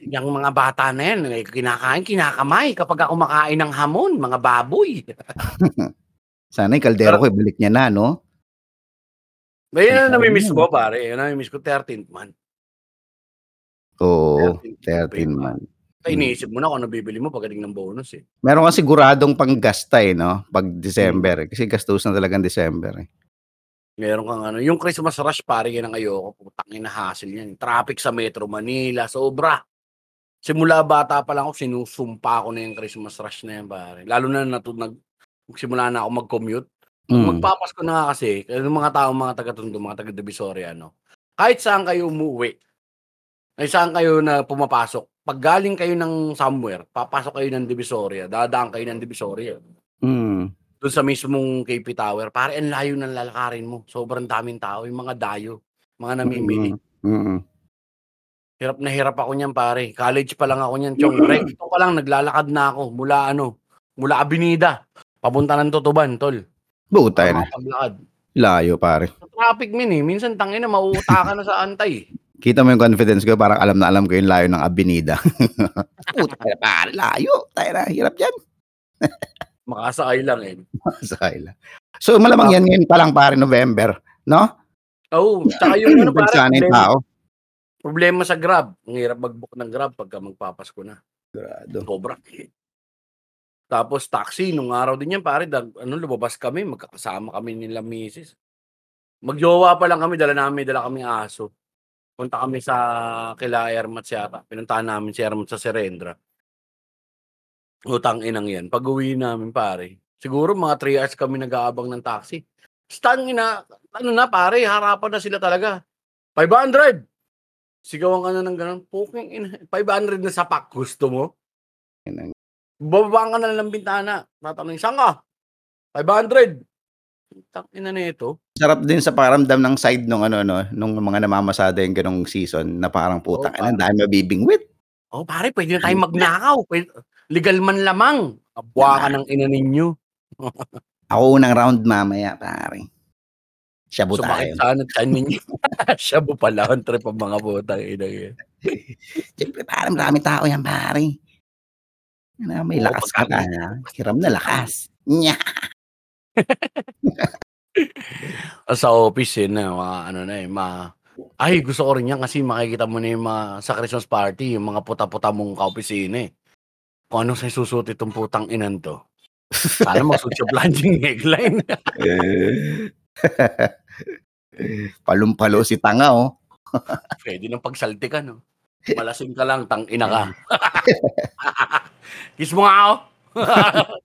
Yung mga bata na yan, eh, kinakain, kinakamay kapag ako makain ng hamon, mga baboy. Sana yung kaldero ko, ibalik niya na, no? May Ang na namimiss ko, pare. Yan ang namimiss ko, 13th month. Oo, 13th 13 man. Ay, iniisip mo na kung ano bibili mo pagdating ng bonus eh. Meron ka siguradong panggasta eh, no? Pag Hmm. December. eh. Kasi gastos na talagang December eh. Meron kang ano, yung Christmas rush pare yan ang ayoko. Putang ina hassle yan. Traffic sa Metro Manila, sobra. Simula bata pa lang ako, sinusumpa ko na yung Christmas rush na yan pare. Lalo na natu nag simula na ako mag-commute. Mm. Magpapasko na nga kasi, yung mga tao, mga taga-Tondo, mga taga-Divisoria, ano, kahit saan kayo umuwi, ay saan kayo na pumapasok, pag galing kayo ng somewhere, papasok kayo ng Divisoria, dadaan kayo ng Divisoria. Mm. Doon sa mismong KP Tower, pare, ang layo ng lalakarin mo. Sobrang daming tao, yung mga dayo, mga namimili. Mm. Hirap na hirap ako niyan, pare. College pa lang ako niyan, chong. Recto pa lang, naglalakad na ako mula ano, mula Abinida, papunta ng Tutuban, tol. Butay na. Paglakad. Layo, pare. Sa traffic min eh. Minsan tangin na mauuta ka na sa antay. Kita mo yung confidence ko, parang alam na alam ko yung layo ng Avenida. Butay na, pare. Layo. Tayo na. Hirap yan. Makasakay lang eh. Sakay lang. So, malamang yan ngayon pa lang, pare, November. No? Oo, oh, tsaka yung ano yung problema, tao. problema sa Grab. Ang hirap mag-book ng Grab pagka magpapasko na. Sigurado. Sobra. Tapos taxi, nung araw din yan pare, dag, ano, lumabas kami, magkakasama kami nila misis. Magjowa pa lang kami, dala namin, dala kami aso. Punta kami sa kila Ermat yata. Pinuntahan namin si Ermat sa Serendra. Utang inang yan. Pag-uwi namin pare. Siguro mga 3 hours kami nag-aabang ng taxi. Stang ina, ano na pare, harapan na sila talaga. 500! Sigawan ka na ng ganun. Puking ina. 500 na sapak. Gusto mo? Bababa ka na lang ng bintana. Tatanungin, saan ka? 500. Tang ina na ito. Sarap din sa paramdam ng side nung ano no, nung mga namamasada yung ganong season na parang putang Oo, ina, dami mabibingwit. Oh, pare, pwede na tayong magnakaw. Pwede, legal man lamang. Abwa ka ng ina ninyo. Ako unang round mamaya, pare. Shabu Sumakit tayo. sa ano, tiyan ninyo. Shabu pala. Ang trip ang mga butang ina. Siyempre, parang marami tao yan, pare. Na, may Oo, lakas ka pagka- na. Hiram na lakas. Nya. sa office eh, na mga ano na eh, ma ay gusto ko rin yan kasi makikita mo na yung mga sa Christmas party, yung mga puta-puta mong kaopisina eh. Kung anong sa susuot itong putang inan to. Sana magsuot siya plunging neckline. Palumpalo si tanga, oh. Pwede nang pagsalti ka, no? Malasing ka lang, tang ina ka. Kiss mo nga ako.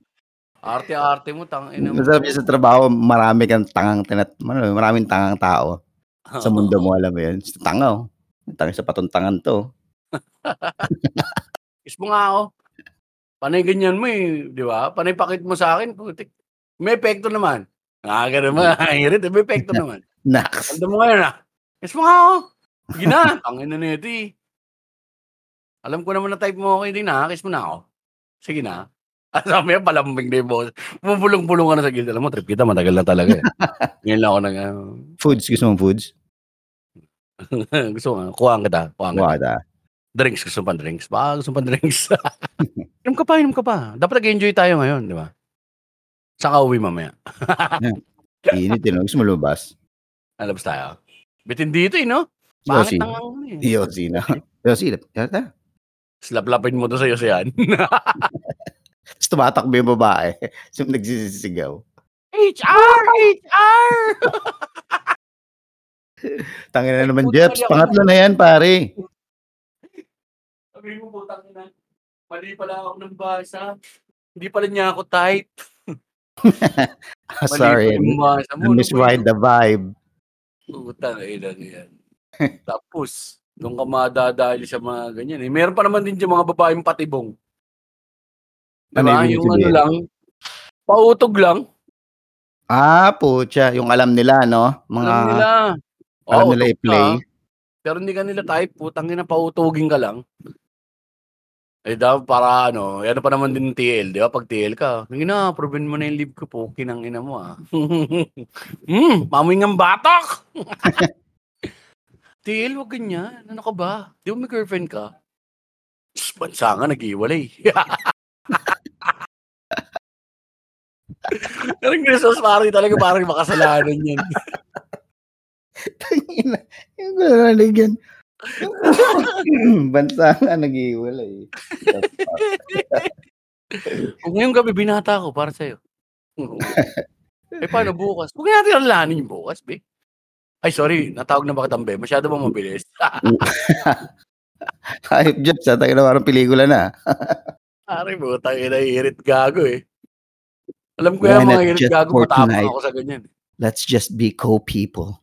Arte-arte mo, tang ina mo. Sabi sa trabaho, marami kang tangang tinat, ano, maraming tangang tao sa mundo mo, alam mo yun. Tanga, oh. Tanga sa patuntangan to. Kiss mo nga ako. Panay ganyan mo eh, di ba? Panay pakit mo sa akin, putik. May epekto naman. Ah, ganun mo. Hirit, may epekto naman. Nax. Tanda mo ngayon ah. Kiss mo nga ako. Sige na. Tangin na nito eh. Alam ko naman na type mo okay din na. Kiss mo na ako. Sige na. Ah, sabi niya, palambing na yung boss. Bubulong-bulong ka na sa gilid. Alam mo, trip kita, matagal na talaga eh. Ngayon lang ako nag, ano, Foods, gusto mong foods? gusto ko, kuhaan kita. Kuhaan kita. Wala. Drinks, gusto pa drinks. Baka gusto pa drinks. inom ka pa, inom ka pa. Dapat nag-enjoy tayo ngayon, di ba? Saka uwi mamaya. Init, yun. Gusto mo lumabas? Alabas tayo. Bitin dito eh, no? Bakit Yossi. nang ano eh? Yossi na. Yossi, yata. Slaplapin mo to sa'yo siyan. Tapos tumatakbo yung babae. So, nagsisisigaw. HR! HR! Tangin na naman, Jeps. Pangatlo na yan, pare. Sabi mo, putang ina. Mali pala ako ng basa. Hindi pala niya ako type. Ah, Sorry. mo. I misread the vibe. Putang ina yan. Tapos, doon ka madadali sa mga ganyan. Eh. Meron pa naman din yung mga babaeng patibong. Ano Diba? ibig yung ano lang, pautog lang. Ah, pucha. Yung alam nila, no? Mga, alam nila. alam Oo, nila i-play. ka, Pero hindi ka nila type, putang ina, pautugin ka lang. Eh, daw para ano, ano pa naman din TL, di ba? Pag TL ka, hindi na, proven mo na yung live ko po, kinang ina mo ah. hmm, mamoy ng batok! TL, wag ganyan. Ano ka ba? Di ba may girlfriend ka? Psst, bansa nga, nag-iwalay. Parang Christmas party talaga parang makasalanan yan. Tangina. Yung narinig yan. Bansa nga nag-iwalay. Kung ngayong gabi binata ko para sa'yo. eh paano bukas? Huwag natin alalahanin yung bukas, be. Ay, sorry. Natawag na ba kitang be? Masyado ba mabilis? Hype Jeps, sa tayo na parang pelikula na. Pare, butang ina, irit gago eh. Alam ko yan, mga irit gago, matapang ako sa ganyan. Let's just be co-people.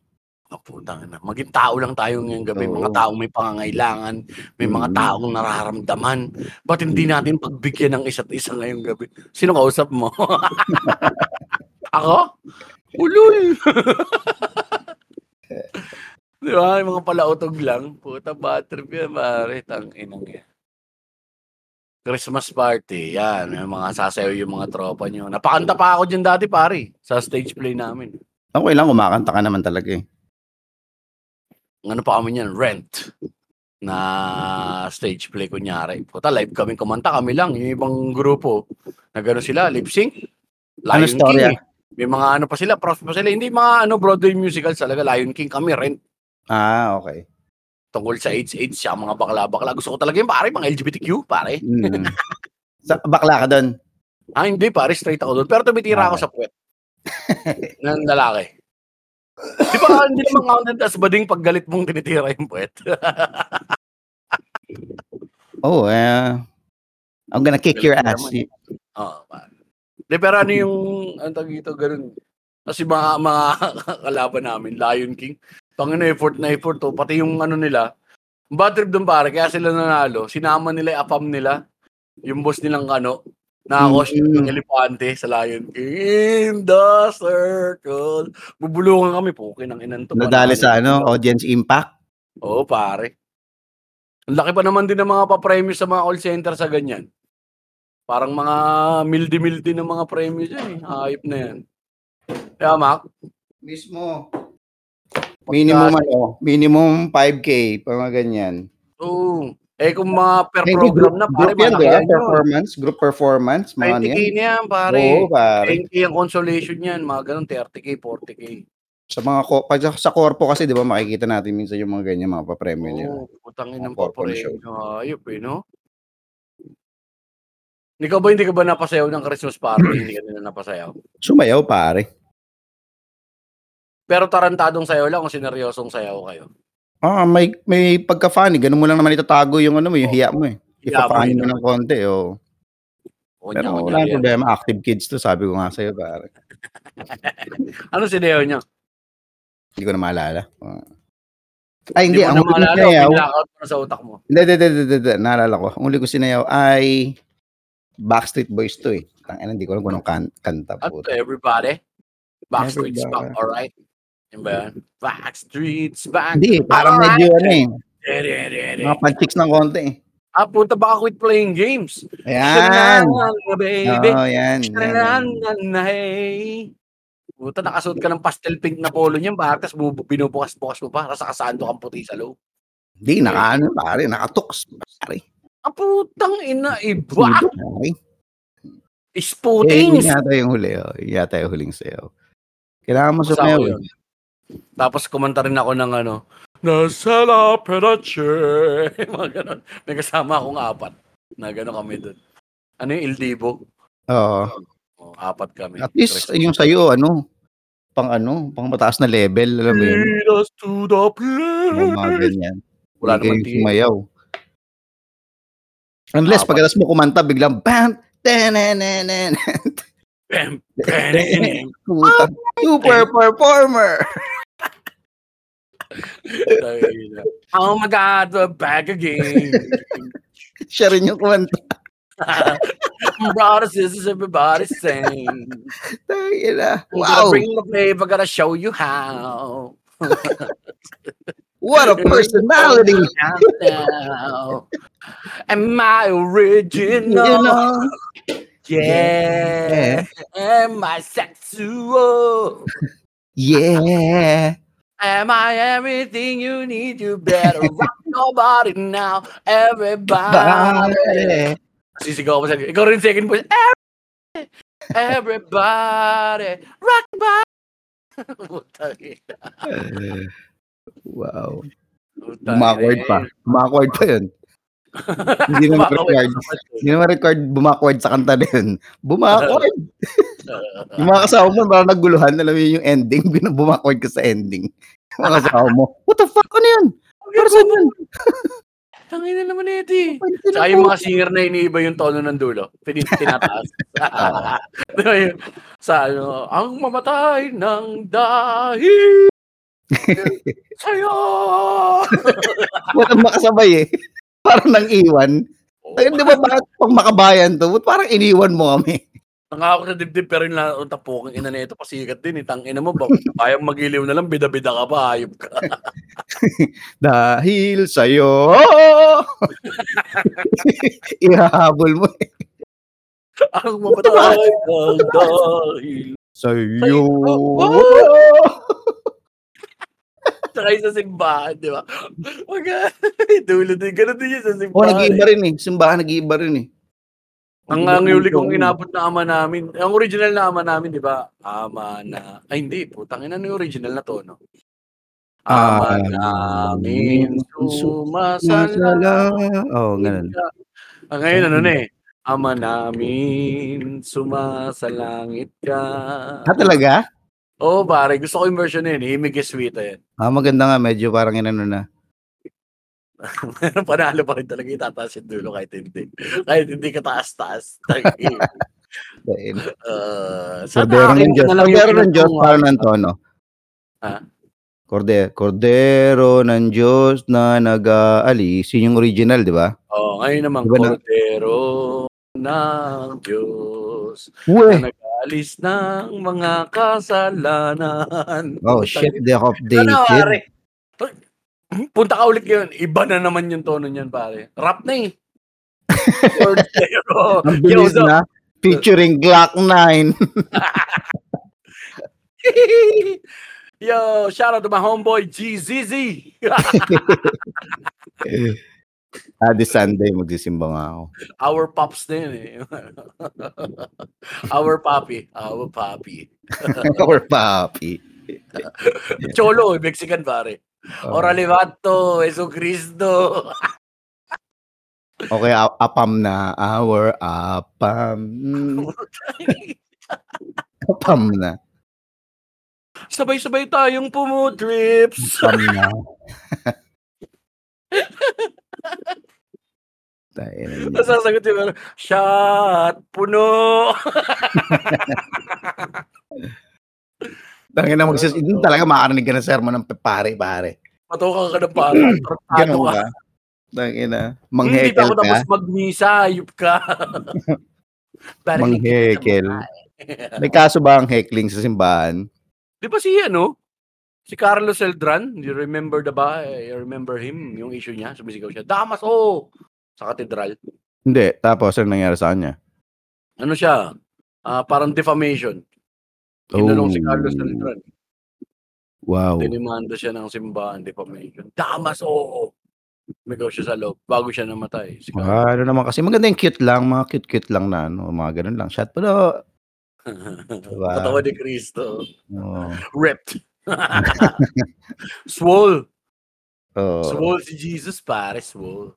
Oh, putang ina. Maging tao lang tayo ngayong gabi. Oo. Mga taong may pangangailangan, may mga Mm. taong nararamdaman. Ba't hindi natin pagbigyan ng isa't isa ngayong gabi? Sino kausap mo? Ako? Ulul! Di ba? Yung mga palautog lang. Puta, bad trip yan, pare. Tang inang yan. Christmas party, yan. May mga sasayaw yung mga tropa nyo. Napakanta pa ako dyan dati, pare. Sa stage play namin. Okay lang, kumakanta ka naman talaga eh. ano pa kami niyan, rent na stage play kunyari. Puta, live kami kumanta kami lang. Yung ibang grupo, na gano'n sila, lip sync. Ano Lion storya? King. May mga ano pa sila, props pa sila. Hindi mga ano Broadway musicals talaga. Lion King kami, rent. Ah, okay. Tungkol sa AIDS-AIDS, siya mga bakla-bakla. Gusto ko talaga yung pare, mga LGBTQ, pare. Mm. sa, bakla ka doon. Ah, hindi pare, straight ako doon. Pero tumitira ako Okay. sa puwet. ng lalaki. Di ba hindi naman counted as bading pag galit mong tinitira yung puwet? Oh, eh, I'm gonna kick Galit your ass. naman. Y Oo, pare. Di pero ano yung anong tawag dito, gano'n. Kasi mga mga kalaban namin, Lion King, tangina effort na effort 'to, pati yung ano nila, bad trip dun pare kaya sila nanalo, sinama nila yung AFAM nila, yung boss nilang ano, naka-costume ng Mm. elepante sa Lion King. In the circle. Bubulungan kami, pukin ang inan 'to, Nadali sa ano, audience impact? Oo, pare. Ang laki pa naman din ng mga pa-premyo sa mga call center sa ganyan. Parang mga mildi-mildi ng mga premyo diyan, eh, hayop na 'yan. Kaya Mac Mismo. Minimum Pagka ano, minimum 5K, mga ganyan. Oo. Eh, kung mga per Eh, hindi program na pare group yan, di malaki ba? yan yun. Performance, group performance, mga ano 20K yan. na yan pare. Oo, pare. 10K ang consolation yan, mga gano'n 30K, 40K. Sa mga ko pag sa sa corpo kasi 'di ba makikita natin minsan yung mga ganyan, mga papremyo nila. Oo, putang Mga inang corpo show. papremyo, hayop, eh, 'no? Ikaw ba hindi ka ba napasayaw ng Christmas party, hindi ka na napasayaw? Sumayaw pare. Pero tarantadong sayaw lang o seneryosong sayaw kayo? Ah, may may pagka-funny, gano'n mo lang naman itatago yung ano mo, yung Oo. hiya mo, eh. Hiya mo, ng konti, oo. Pero Kanya-kanya wala yan. problema, active kids 'to, sabi ko nga sa'yo pare. Ano sinayaw niyo? Hindi ko na maalala. Oo. Ay Hindi ang huli kong maalala o sinayaw sa utak mo? hindi, hindi, hindi, hindi, hindi, naalala ko. Ang huli ko sinayaw ay Backstreet Boys 'to, eh. Tangina, hindi ko alam kung anong kan kanta, At puta. everybody? Backstreet's back, alright? Yun ba yan? Backstreet's back, Hindi, parang alright. medyo ano, eh, mga panchicks ng konti, eh. Ah, puta baka quit playing games. Ayan. Shanana, baby. Oo, yan, yan. Shanana, hey. Puta, nakasuot ka ng pastel pink na polo niyan, ba? Tapos bu- binubukas-bukas mo pa, tapos nakasando kang puti sa loob. Hindi, naka-ano, pare, nakatuks, pare. Ang putang ina, iba. Sundo, pare. Eh, yun yata yung huli, oh. Yun yata yung huling sayaw. Kailangan mo sumayaw, ako eh. yun. Tapos kumanta rin ako ng ano, Nasa la pedache. Mga ganon. May kasama akong apat. Na gano'n kami doon. Ano yung Il Divo? Oo. Oh, apat kami. At least, Tres- yung sa'yo, ano, pang ano, pang mataas na level, alam mo yun. Lead us to the Yung mga place. ganyan. Wala Hindi naman tingin. sumayaw. Unless, pagkatapos mo kumanta, biglang, bam, tenenenen. Bam, bam, Puta, ah, super performer. Oh my God, we're back again. Siya rin yung kumanta. Brothers, sisters, everybody sing. Tangina. I'm gonna bring the flavor, gotta show you how. What a personality. Now. Am I original? You know? Yeah. Am I sexual? Yeah. Am I everything you need? You better rock your body now, everybody. Bye. Sisigaw ko sa Ikaw rin second voice. Everybody, everybody, rock body. Wow. Putang pa. eh. Pa yun. Hindi naman required. Hindi naman required bumackward sa kanta na yun. Bumackward. Uh, Yung mga kasama mo, parang naguluhan, alam mo yun, yung ending, binabumackward ka sa ending. Yung mga kasama mo, what the fuck, ano yun? Para saan yun? Tangina naman ito eh. Saka yung mga singer na iniiba yung tono ng dulo. Tin- Tinataas. Di ba yun? Sa ano, ang mamatay ng dahil sa'yo. Walang makasabay eh. Parang nang iwan. Ay, di ba bakit pag makabayan to, ba't parang iniwan mo kami? Nangako sa dibdib pero yung la- tapuking ina na ito pasikat din. Itang ina mo ba? Bayang magiliw na lang, bida-bida ka pa, hayop ka. Dahil sa'yo. Ihahabol mo eh. ang mamatay dahil. Sa'yo. Tsaka sa simbahan, di ba? Wag dulo din. Ganun din yun sa Oh, simbahan. nag-iiba rin eh. Simbahan nag-iiba rin eh. Ang ang huli kong inabot na ama namin, ang original na ama namin, di ba? Ama na, ay hindi, putang ina, ano yung original na tono? Ama Ah, namin, sumasala. Masala. Oh, ganun. Ang ngayon, ano na eh, Ama namin, sumasalangit ka. Ha, talaga? Oo, pare. Gusto ko yung version na yun. Himig Sweeta yan. Ah, maganda nga. Medyo parang inano na. Panalo pa rin talaga itataas yung dulo kahit hindi. Kahit hindi ka taas-taas. Dahil, uh, sa Cordero ng Diyos. na lang Cordero ng Diyos, paano ng tono? Ha? Cordero, Cordero ng Diyos na nag-aalis. Yun yung original, di ba? Oo, ngayon naman, Diba na- Cordero ng Diyos Uwe! na nag-alis ng mga kasalanan. Oh, shit, the Ano, updated. pare? Punta ka ulit yun. Iba na naman yung tono niyan, pare. Rap na eh. Cordero. Ang bilis Yo, na. Featuring Glock 9. Yo, shout out to my homeboy GZZ. ah, this Sunday, magsisimba nga ako. Our pops na yun eh. Our papi. Our papi. Or papi. Cholo, eh, Mexican pare. Oh. Orale vato, Jesu Cristo. Okay, apam na. Our apam. Apam na. Sabay-sabay tayong pumutrips. Apam na. Tayo. Nasasagot yung ano, shot, puno. Tangin na magsis... Yun talaga makakarinig ka ng sermon ng pare, pare. Matukan ka ng pata. Tratado Ganun ka. ka. Tangin na. Hindi pa Manghekel ako ka. tapos magmisa, ayup ka. Pare, Manghekel. May kaso ba ang heckling sa simbahan? Di ba si ano? Si Carlos Eldran, you remember the ba? You remember him? Yung issue niya, sumisigaw siya. Damas, oh! Sa katedral. Hindi. Tapos, ano nangyari sa kanya? Ano siya? Ah, parang defamation. Kinulong si Carlos Oh. Eldran. Wow. Dinimanda siya ng simbahan, defamation. Damas, oo! Umigaw siya sa loob bago siya namatay. Si Carlos. Ah, ano naman kasi maganda yung cute lang, mga cute-cute lang na ano, mga ganun lang. Shot pero Diba? Katawan ni Cristo. oh, Ripped. swole. oh, Swole si Jesus, pare. Swole.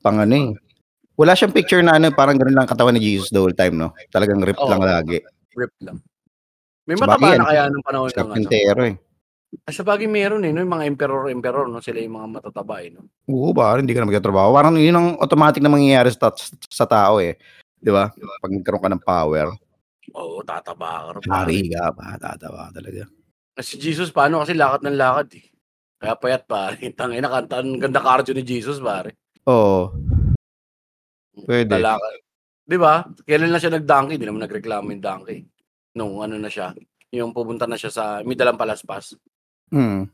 pang ano eh. Wala siyang picture na ano, parang ganun lang katawan ni Jesus the whole time, no? Talagang ripped Oo. lang lagi. Ripped lang. May mataba na kaya nung panahon ng ano. Eh. Ah, Sa bagay meron eh, no? yung mga emperor-emperor, no? sila yung mga matataba eh. No? Oo, parang hindi ka na magtatrabaho. Parang yun ang automatic na mangyayari sa, sa tao eh. Di ba? Pag nagkaroon ka ng power, Oo, tataba ka. hari ka pa, tatawa ka talaga. Si Jesus, paano kasi lakad ng lakad eh. Kaya payat pare. Tangina kanta, ang ganda cardio ni Jesus pare. Oo. Pwede. Lalakad. Di ba? Kailan na siya nag-donkey? Di naman nagreklamo yung donkey. Nung ano na siya. Yung pupunta na siya sa, may dalang palaspas. Hmm.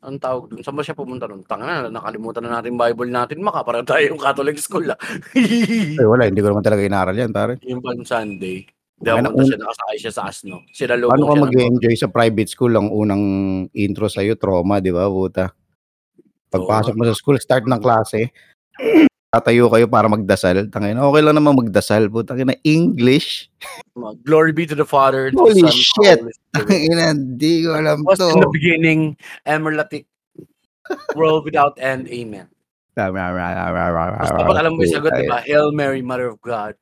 Ang tawag dun? Saan ba siya pumunta nun? Tanga na, nakalimutan na natin Bible natin. Maka, parang tayo yung Catholic school ah. Ay, wala, hindi ko naman talaga inaral yan, pare. yung Palm Sunday. Di Ano, pumunta un- siya, nakasakay siya sa asno. Sila lobo Paano ka mag-enjoy sa private school? Ang unang intro sa'yo, trauma, di ba, puta? Pagpasok mo sa school, start ng klase, tatayo kayo para magdasal. Tangin, okay lang naman magdasal, puta. na English. Glory be to the Father. to the Holy Son, the shit! Holy Spirit. Tangin, hindi ko alam was to. in the beginning, emerlatic, world without end, amen. Basta pag alam mo yung sagot, di ba? Hail Mary, Mother of God,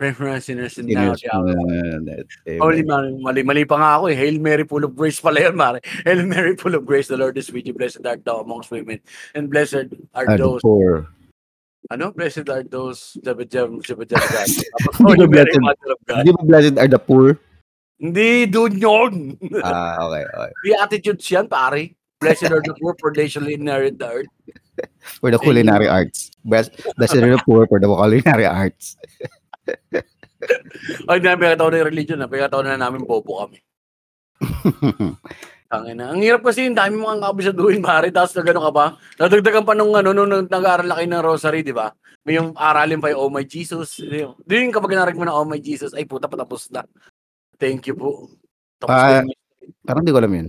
pray sinners and now the. Holy Mary, mali, mali pa nga ako eh. Hail Mary, full of grace pala yun, Mare. Hail Mary, full of grace, the Lord is with you. Blessed art thou amongst women. And blessed are those, poor. ano? Blessed are those, Holy Mary, blessed? Mother of God. Hindi ba blessed are the poor? Hindi, doon yun. Ah, okay, okay. Beatitudes yan, pare. Blessed are the poor, for they shall inherit the earth. For the culinary arts. Blessed are the poor for the culinary arts. Ay, na pinagkataon na yung religion na. Pinagkataon na namin bobo kami. Tangin na. Ang hirap kasi yung dami mga kabisaduhin, pare. Tapos na gano'n ka pa. Nadagdagan pa nung ano, nung nag-aaral na kayo ng rosary, di ba? May yung aralin pa yung Oh My Jesus. Di yung- kapag narinig mo na Oh My Jesus, ay puta, patapos na. Thank you po. Tapos Ah, na yun. Parang hindi ko alam yun.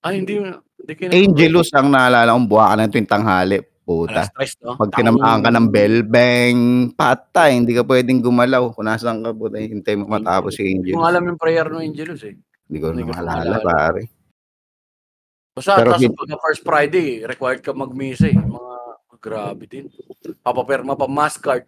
Ay, hindi. hindi kayo Angelus ang naalala kong buha ka ng tuwing tanghali. Puta. Alas tres, no? Pag tinamaan ka ng bell, bang, patay. Hindi ka pwedeng gumalaw. Kung nasaan ka, puta, hintay mo matapos si Angelus. mo alam yung prayer ng Angelus eh. Hindi ko na maalala, pare. Basta, Pero tapos pagka first Friday, required ka magmisa eh. Mga grabe din. Papaperma pa mass card.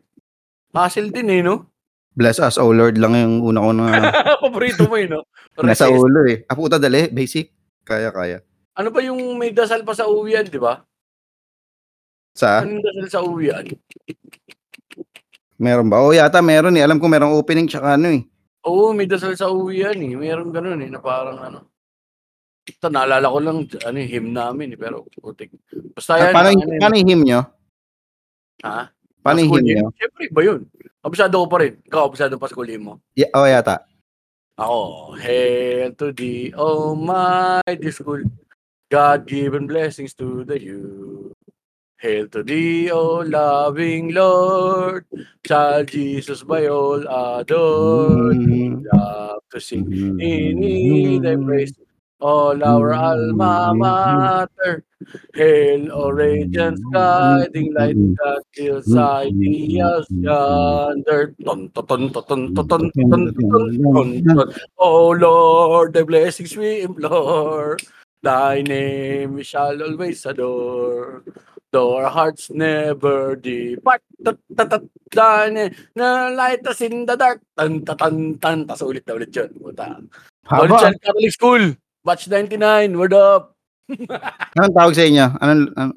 Hassle din eh, no? Bless us, oh Lord lang yung una ko na Paborito mo, eh, 'no? nasa ulo, eh. Ah, puta dali, basic. Kaya, kaya. Ano ba yung may dasal pa sa uwian, 'di ba? Sa? Anong dasal sa uwian? Meron ba? Oo, yata meron, eh. Alam ko merong opening tsaka ano, eh. Oo, may dasal sa uwian, eh. Meron gano'n, eh, na parang ano. Ito naalala ko lang ano, eh, hymn namin, eh, pero putik. Basta Ah, yan, paano, ano yung- yun. paano yung hymn nyo? Ha? Paano yung hymn nyo? Siyempre, iba yun. Abusado ko pa rin. Ikaw, abusado pa hymn mo. Yeah, oh, yata. Ako, Hail to the Almighty School, God-given blessings to the youth. Hail to thee, O loving Lord, child Jesus by all adored. We love to sing in need mm-hmm. thy praise, all our alma mm-hmm. mater. Hail, O radiant mm-hmm. guiding light that kills ideas yonder. Dun, dun, dun, O Lord, the blessings we implore, thy name we shall always adore. Though our hearts never depart. Tat, tat, tat, thy name na light us in the dark. Tan, tan, tan, tan. Tas ulit na ulit yun. Puta. Haba. Holy Catholic School. Batch 99. Word up. Anong tawag sa inyo? Anong, anong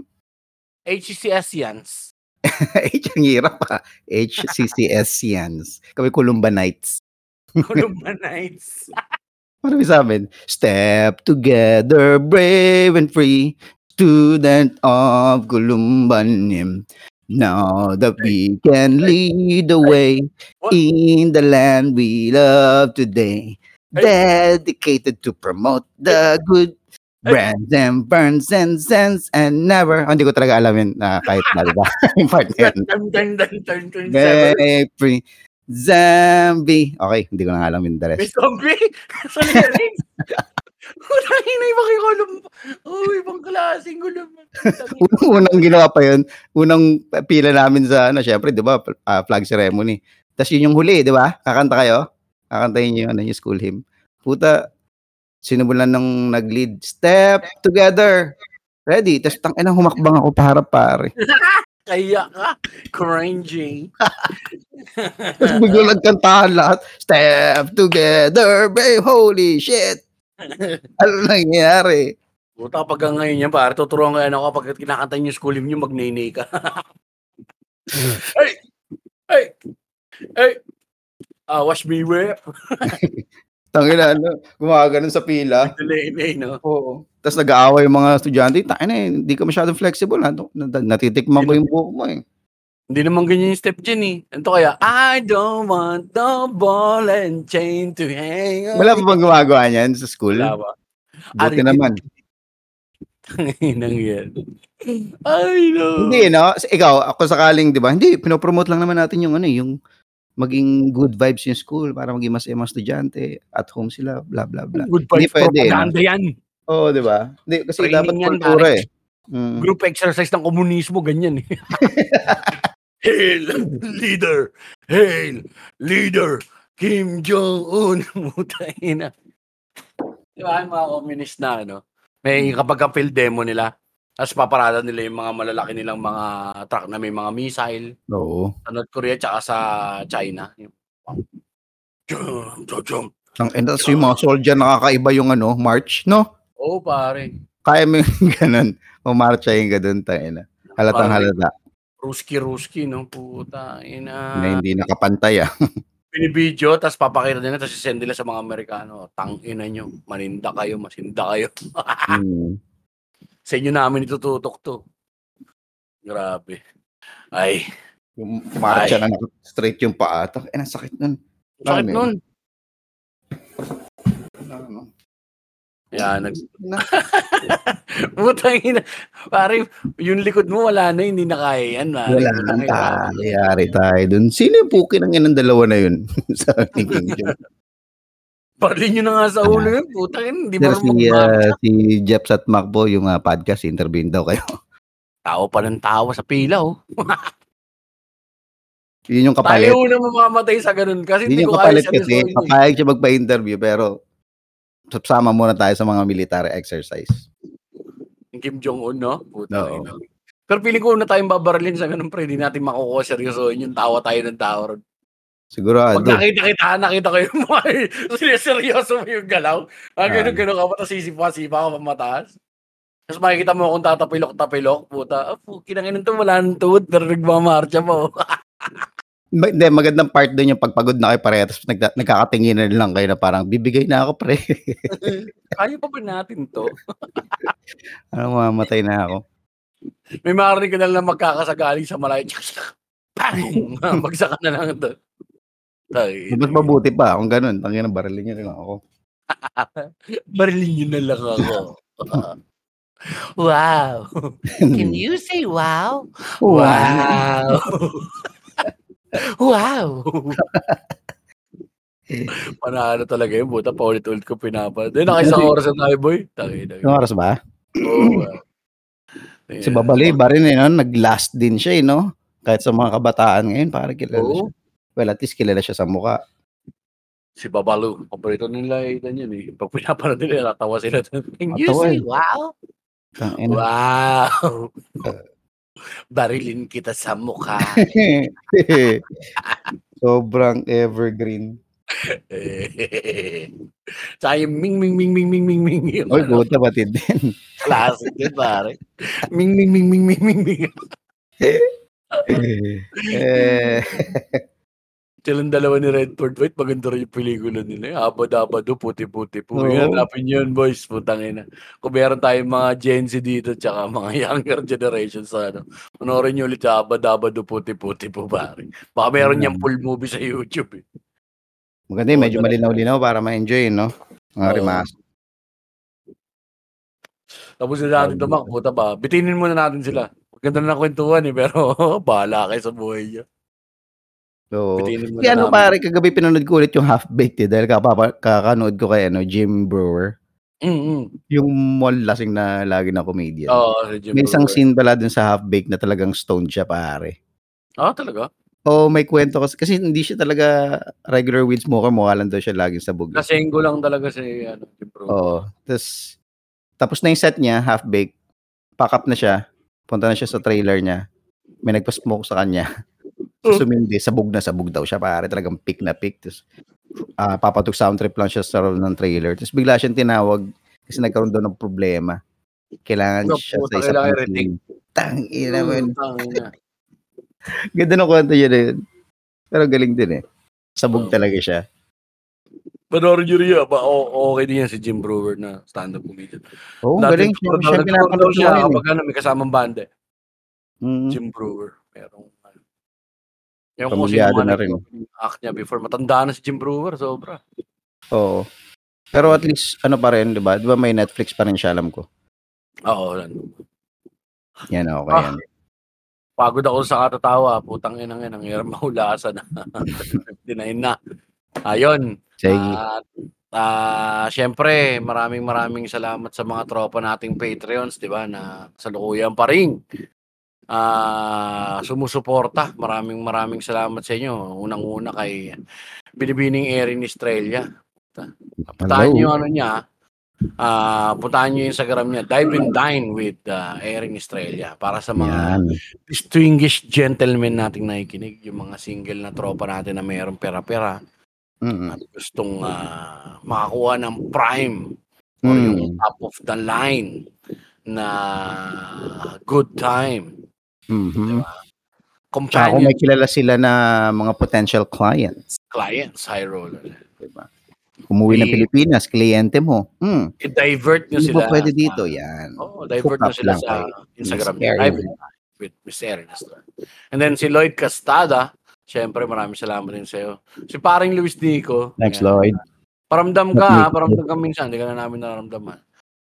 HCCS Yans. H ang hirap pa. HCCS Yans. Kami Columbanites. Columba Nights. Ano sabi? Step together, brave and free, student of Columbanim. Now that we can lead the way in the land we love today, dedicated to promote the good brands and burns and sense and never. Oh, hindi ko talaga alam yun na kahit na, diba? Yung part na yun. Very. Zombie. Okay, hindi ko na alam yung the rest. zombie? Sa lyrics? Putang ina, iba kay Colum. Oh, ibang klaseng gulum. unang ginawa pa yun, unang pila namin sa, ano, syempre, di ba, ah, flag ceremony. Tapos yun yung huli, di ba? Kakanta kayo? Kakantayin nyo yung, ano, yung school hymn. Puta, sinubulan nung nag-lead. Step together. Ready? Tapos tang ina humakbang ako para pare. Kaya ka. Cringing. Tapos biglang nagkantahan lahat. Step together, babe. Holy shit. Ano nangyayari? Puta, pag ngayon yan, pare, tuturuan ko yan ako kapag kinakanta niyo school hymn niyo, magnene ka. hey! Hey! Hey! Ah, wash me whip. Tangina, ano, gumaganon sa pila. Nene, no? Oo. Tapos nag-aaway yung mga estudyante, tayo na eh, hindi ka masyadong flexible. Ha? Natitikman ko yung buhok mo eh. Hindi naman ganyan yung step dyan eh. Ito kaya, I don't want the ball and chain to hang on. Wala pa bang gumagawa niyan sa school? Wala ba? Buti Ari- naman. Tanginang yan. Ay, no. Hindi, no? Ikaw, ako sakaling, di ba? Hindi, pinopromote lang naman natin yung ano eh, yung maging good vibes yung school para maging mas mga estudyante, at home sila, bla bla bla. Good Hindi vibes pwede, propaganda yan. Oo, di ba? Hindi, kasi Training dapat yan, kultura eh. Mm. Group exercise ng komunismo, ganyan eh. Hail, leader! Hail, leader! Kim Jong-un! Mutahin na. Di ba, yung mga communist na, ano? May kapag ka field demo nila, tapos paparada nila yung mga malalaki nilang mga truck na may mga missile Oo. sa North Korea tsaka sa China. Jump, jump, jump. Ang and that's yung mga soldier nakakaiba yung ano, march, no? Oo, pare. Kaya mo yung ganun. Pumarcha yung ganun, tayo na. Halatang halata Ruski-ruski, no? Puta, ina. na hindi nakapantay ah. binibidyo, tapos papakita nila, tapos sisend nila sa mga Amerikano, tang ina nyo, maninda kayo, masinda kayo. Mm. sa inyo namin itututok to. Grabe. Ay, Yung marcha na straight yung paa. Eh, sakit nun. sakit Ano nun. Ano? Yan, nag... Na, Putang ina. Pare, yung likod mo wala na, hindi na kaya yan. Pare. wala nang ina. talayari tayo dun. Sino yung puki ng ng dalawa na yun? sa thinking John. Parli nyo na nga sa ulo yun. Putang ina, hindi mo si, uh, si Jeps at Macbo, yung uh, podcast, interviewin daw kayo. Tao pa ng tawa sa pila, oh. Yun yung kapalit. Tayo na mamamatay sa ganun kasi Yun hindi yung ko kaya kapalit kasi. resolve. Papayag siya magpa-interview pero sama muna tayo sa mga military exercise. Yung Kim Jong-un, no? Puta ina. Pero feeling ko na tayong babaralin sa ganun, pre. Hindi natin makukuha seryosohin yung tawa tayo ng tawa. ron. Pag Sigurado. nakita kita, nakita ko yung mga sineryoso mo yung galaw. Ah, Ah. gano'n-gano'n ka pa, tapos sisipa-sipa ka pa mataas. Tapos makikita mo kung tatapilok-tapilok, puta. Ah, puki ng ina to, wala nang tuhod, pero nagmamarcha pa. Ma- Hindi, magandang part doon yung pagpagod na kayo pareho tapos nagka, nagkakatinginan lang kayo na parang bibigay na ako pre. Kaya pa ba natin to? ano mamatay na ako. May marinig ka na lang magkakasagaling sa malayo. Bang! Bagsak ka na lang doon. Tay, Mas mabuti pa kung ganun. Tangin na barilin niyo rin ako. barilin nyo na lang ako. wow. Can you say wow? Wow. wow. Panalo talaga yun. Buta, paulit-ulit ko pinapa. Then, nakaisang oras na tayo, boy. Taki, oras ba? Oo. ah. Si Babali, ba rin eh, no? nag-last din siya eh, no? Kahit sa mga kabataan ngayon, parang kilala Oo. siya. Well, at least kilala siya sa mukha. Si Babalu. Paborito nila itan yun eh. Pag pinapanood nila, natawa sila. Can you Natawa say eh. wow? Wow. Barilin kita sa mukha. Sobrang evergreen. Tsaka yung ming ming ming ming ming ming ming yung Oy, ano, buta batid din. classic yun pare. Ming ming ming ming ming ming ming. eh, Silang dalawa ni Redford White, maganda rin yung pelikula nila. Abad-abado, puti-puti po. Oo. Hanapin yun, boys. Putang ina. Kung meron tayong mga Gen Z dito, tsaka mga younger generation sa ano, panoorin nyo ulit sa abad-abado, puti-puti po, pare. Baka meron niyang full movie sa YouTube, eh. maganda yun, medyo malinaw-linaw para ma-enjoy, no? Mga Oo. remaster. Tapos na natin tumak, puta ba? Bitinin muna natin sila. Maganda na kwentuhan, eh, pero bahala kayo sa buhay So, Kaya ano namin. pare, kagabi pinanood ko ulit yung Half-Baked eh, dahil kapapa, kakanood ko kay ano, Jim Brewer. Mm-mm. Yung mall lasing na lagi na comedian. Oo, si Jim May isang Brewer. scene pala dun sa Half-Baked na talagang stoned siya pare. Ah, talaga? O may kwento kasi, kasi hindi siya talaga regular weed smoker, mukha lang daw siya laging sabog. Nasenggo lang talaga si ano, Jim Brewer. Oo. Tapos, tapos na yung set niya, half-baked, pack up na siya, punta na siya sa trailer niya, may nagpa-smoke sa kanya. Oh. So, sumindi, sabog na sabog daw siya, pare, talagang pick na pick. Tapos, ah papatog sound trip lang siya sa role ng trailer. Tapos, bigla siyang tinawag kasi nagkaroon daw ng problema. Kailangan Ano, siya sa puta, isa kailangan pang i-retake. scene. Tangina mo yun. Mm. Ganda ng kwento niya na yun. Pero galing din eh. Sabog Oo. talaga siya. Panoorin nyo rin yun. Ba, o- okay din yan si Jim Brewer na stand-up comedian. Oo, Dati galing. Siya, siya pinapanood siya kapag ano, may kasamang banda. Mm. Jim Brewer. Merong. Yung kung sino Pamilyado na rin. act niya before. Matanda na si Jim Brewer, sobra. Oo. Pero at least, ano pa rin, di ba? Di ba may Netflix pa rin siya, alam ko. Oo, yan. Yan, okay Ah. yan. Pagod ako sa katatawa. Putang ina nga, ang hirap mahulasan na. 59 na. Ayun. Sige. At ah, syempre, maraming maraming salamat sa mga tropa nating Patreons, 'di ba, na salukuyan pa rin. Ah, sumusuporta. Maraming maraming salamat sa inyo. Unang-una kay Binibining Erin Estrella. Puntahan niyo yung ano niya. Ah, puntahan niyo yung Instagram niya. Dive and Dine with ah, Erin Estrella para sa mga Yan. distinguished gentlemen nating nakikinig, yung mga single na tropa natin na mayroong pera-pera Mm-mm. at gustong ah, makakuha ng prime or yung Mm. top of the line na good time. Mhm. Kung Companion may kilala sila na mga potential clients, clients, high roller. di ba? Umuwi ng Pilipinas, kliyente mo. Hmm. I-divert nyo Hindi sila. ba pwede dito? Yan. Oo, divert Hook nyo sila sa Instagram Miss with Miss Erin. And then si Lloyd Castada, syempre maraming salamat din sa'yo. Si paring Luis Nico. Thanks, yan. Lloyd. Paramdam ka, ha? paramdam ka minsan, hindi ka na namin naramdaman.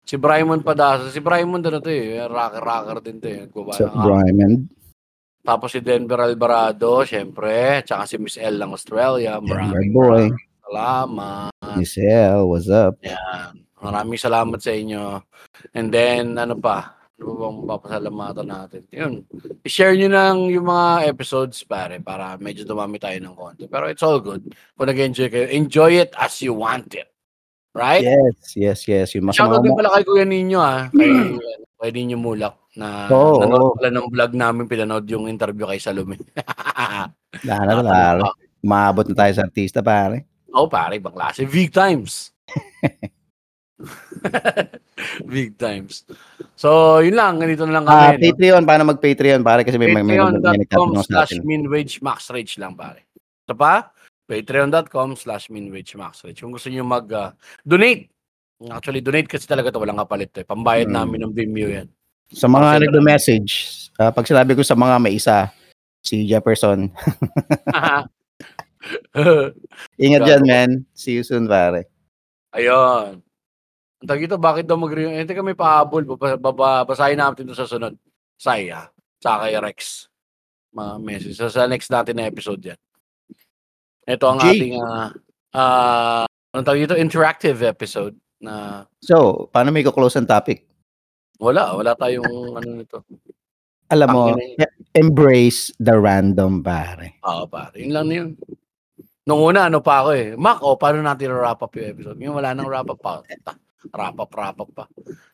Si Brymon Padasa, si Brymon ano to eh, rocker-rocker din to eh. Nagbaba album. Brymon. Tapos si Denver Alvarado, syempre, tsaka si Miss L ng Australia. Denver Maraming boy. salamat. Michelle, what's up? Yan. Maraming salamat sa inyo. And then, ano pa? Ano ba bang papasalamatan natin? Yun. I-share nyo nang yung mga episodes, pare, para medyo dumami tayo ng konti. Pero it's all good. Kung nag-enjoy kayo, enjoy it as you want it. Right? Yes, yes, yes. Yung mga Shoutout din pala kay Kuya Ninyo ah. Kay, kay Ninyo Mulak na Oo, nanood oo. pala ng vlog namin, pinanood yung interview kay Salome. Dahil na Umabot na tayo sa artista, pare. Oo, pare, ibang klase. Big times. Big times. So, yun lang. Ganito na lang Ah, kami. no? Patreon, paano mag-Patreon, pare? Kasi may, may, may, may, may atin. minwage maxrage lang, pare. Ito pa, patreon.com slash minwage maxrage. Kung gusto nyo mag-donate, actually, donate kasi talaga to walang kapalit. Eh. Pambayad Hmm. namin ng Vimeo yan. Sa mga nagme-message, ah, pag sinabi ko sa mga may isa, si Jefferson, ingat dyan, man. See you soon, pare. Ayun. Ang ito, bakit daw mag-re- Eh, teka, may pahabol. Baba, baba, basahin natin ito sa sunod. Saya. Sa kay Rex. Mga message. Sa, sa next natin na episode yan. Ito ang Jay. ating, ah, ah, anong tawag ito? Interactive episode na So, paano may close ang topic? wala. Wala tayong ano nito. Alam mo, embrace the random, pare. Oo, pare. Yun lang na yun. Nung una, ano pa ako eh. Mac, oh, paano natin wrap up yung episode? Yung wala nang wrap up pa. Wrap up, wrap up pa.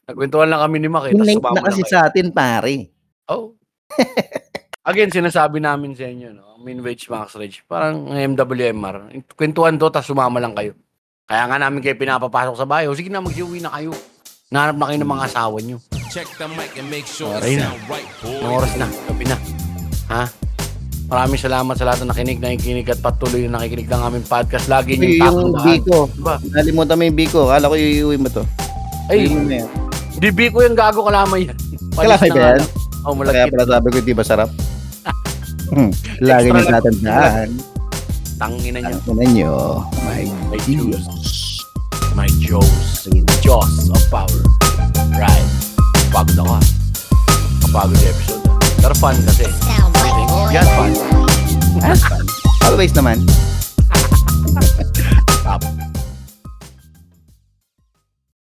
Nagkwentuhan lang kami ni Mac eh. Yung link na kasi sa atin, pare. Oh. Again, sinasabi namin sa inyo, no? Min wage max rage. Parang MWMR. Kwentuhan to, tapos sumama lang kayo. Kaya nga namin kayo pinapapasok sa bayo. Sige na, mag-uwi na kayo. Nahanap na kayo ng mga asawa nyo. Check the mic and make sure Alright it na. sound right, boy. Anong oras na? Gabi na. Ha? Maraming salamat sa lahat na nakinig, nakikinig at patuloy na nakikinig ng aming podcast. Lagi Uy, niyong yung tatandaan. Biko. Diba? Nalimutan mo yung Biko. Kala ko iuwi mo to. Ay, di ko yung gago kalamay yan. Kalamay ba yan? Oh, Kaya malagkit. pala sabi ko, di ba sarap? Hmm. Lagi na tatandaan. Tangina niyo. Tangina niyo. My, my Diyos. My Diyos. Diyos of power. Right. Pagod ako. Kapagod yung episode. Pero fun kasi. Yan, fun. Always naman. Stop.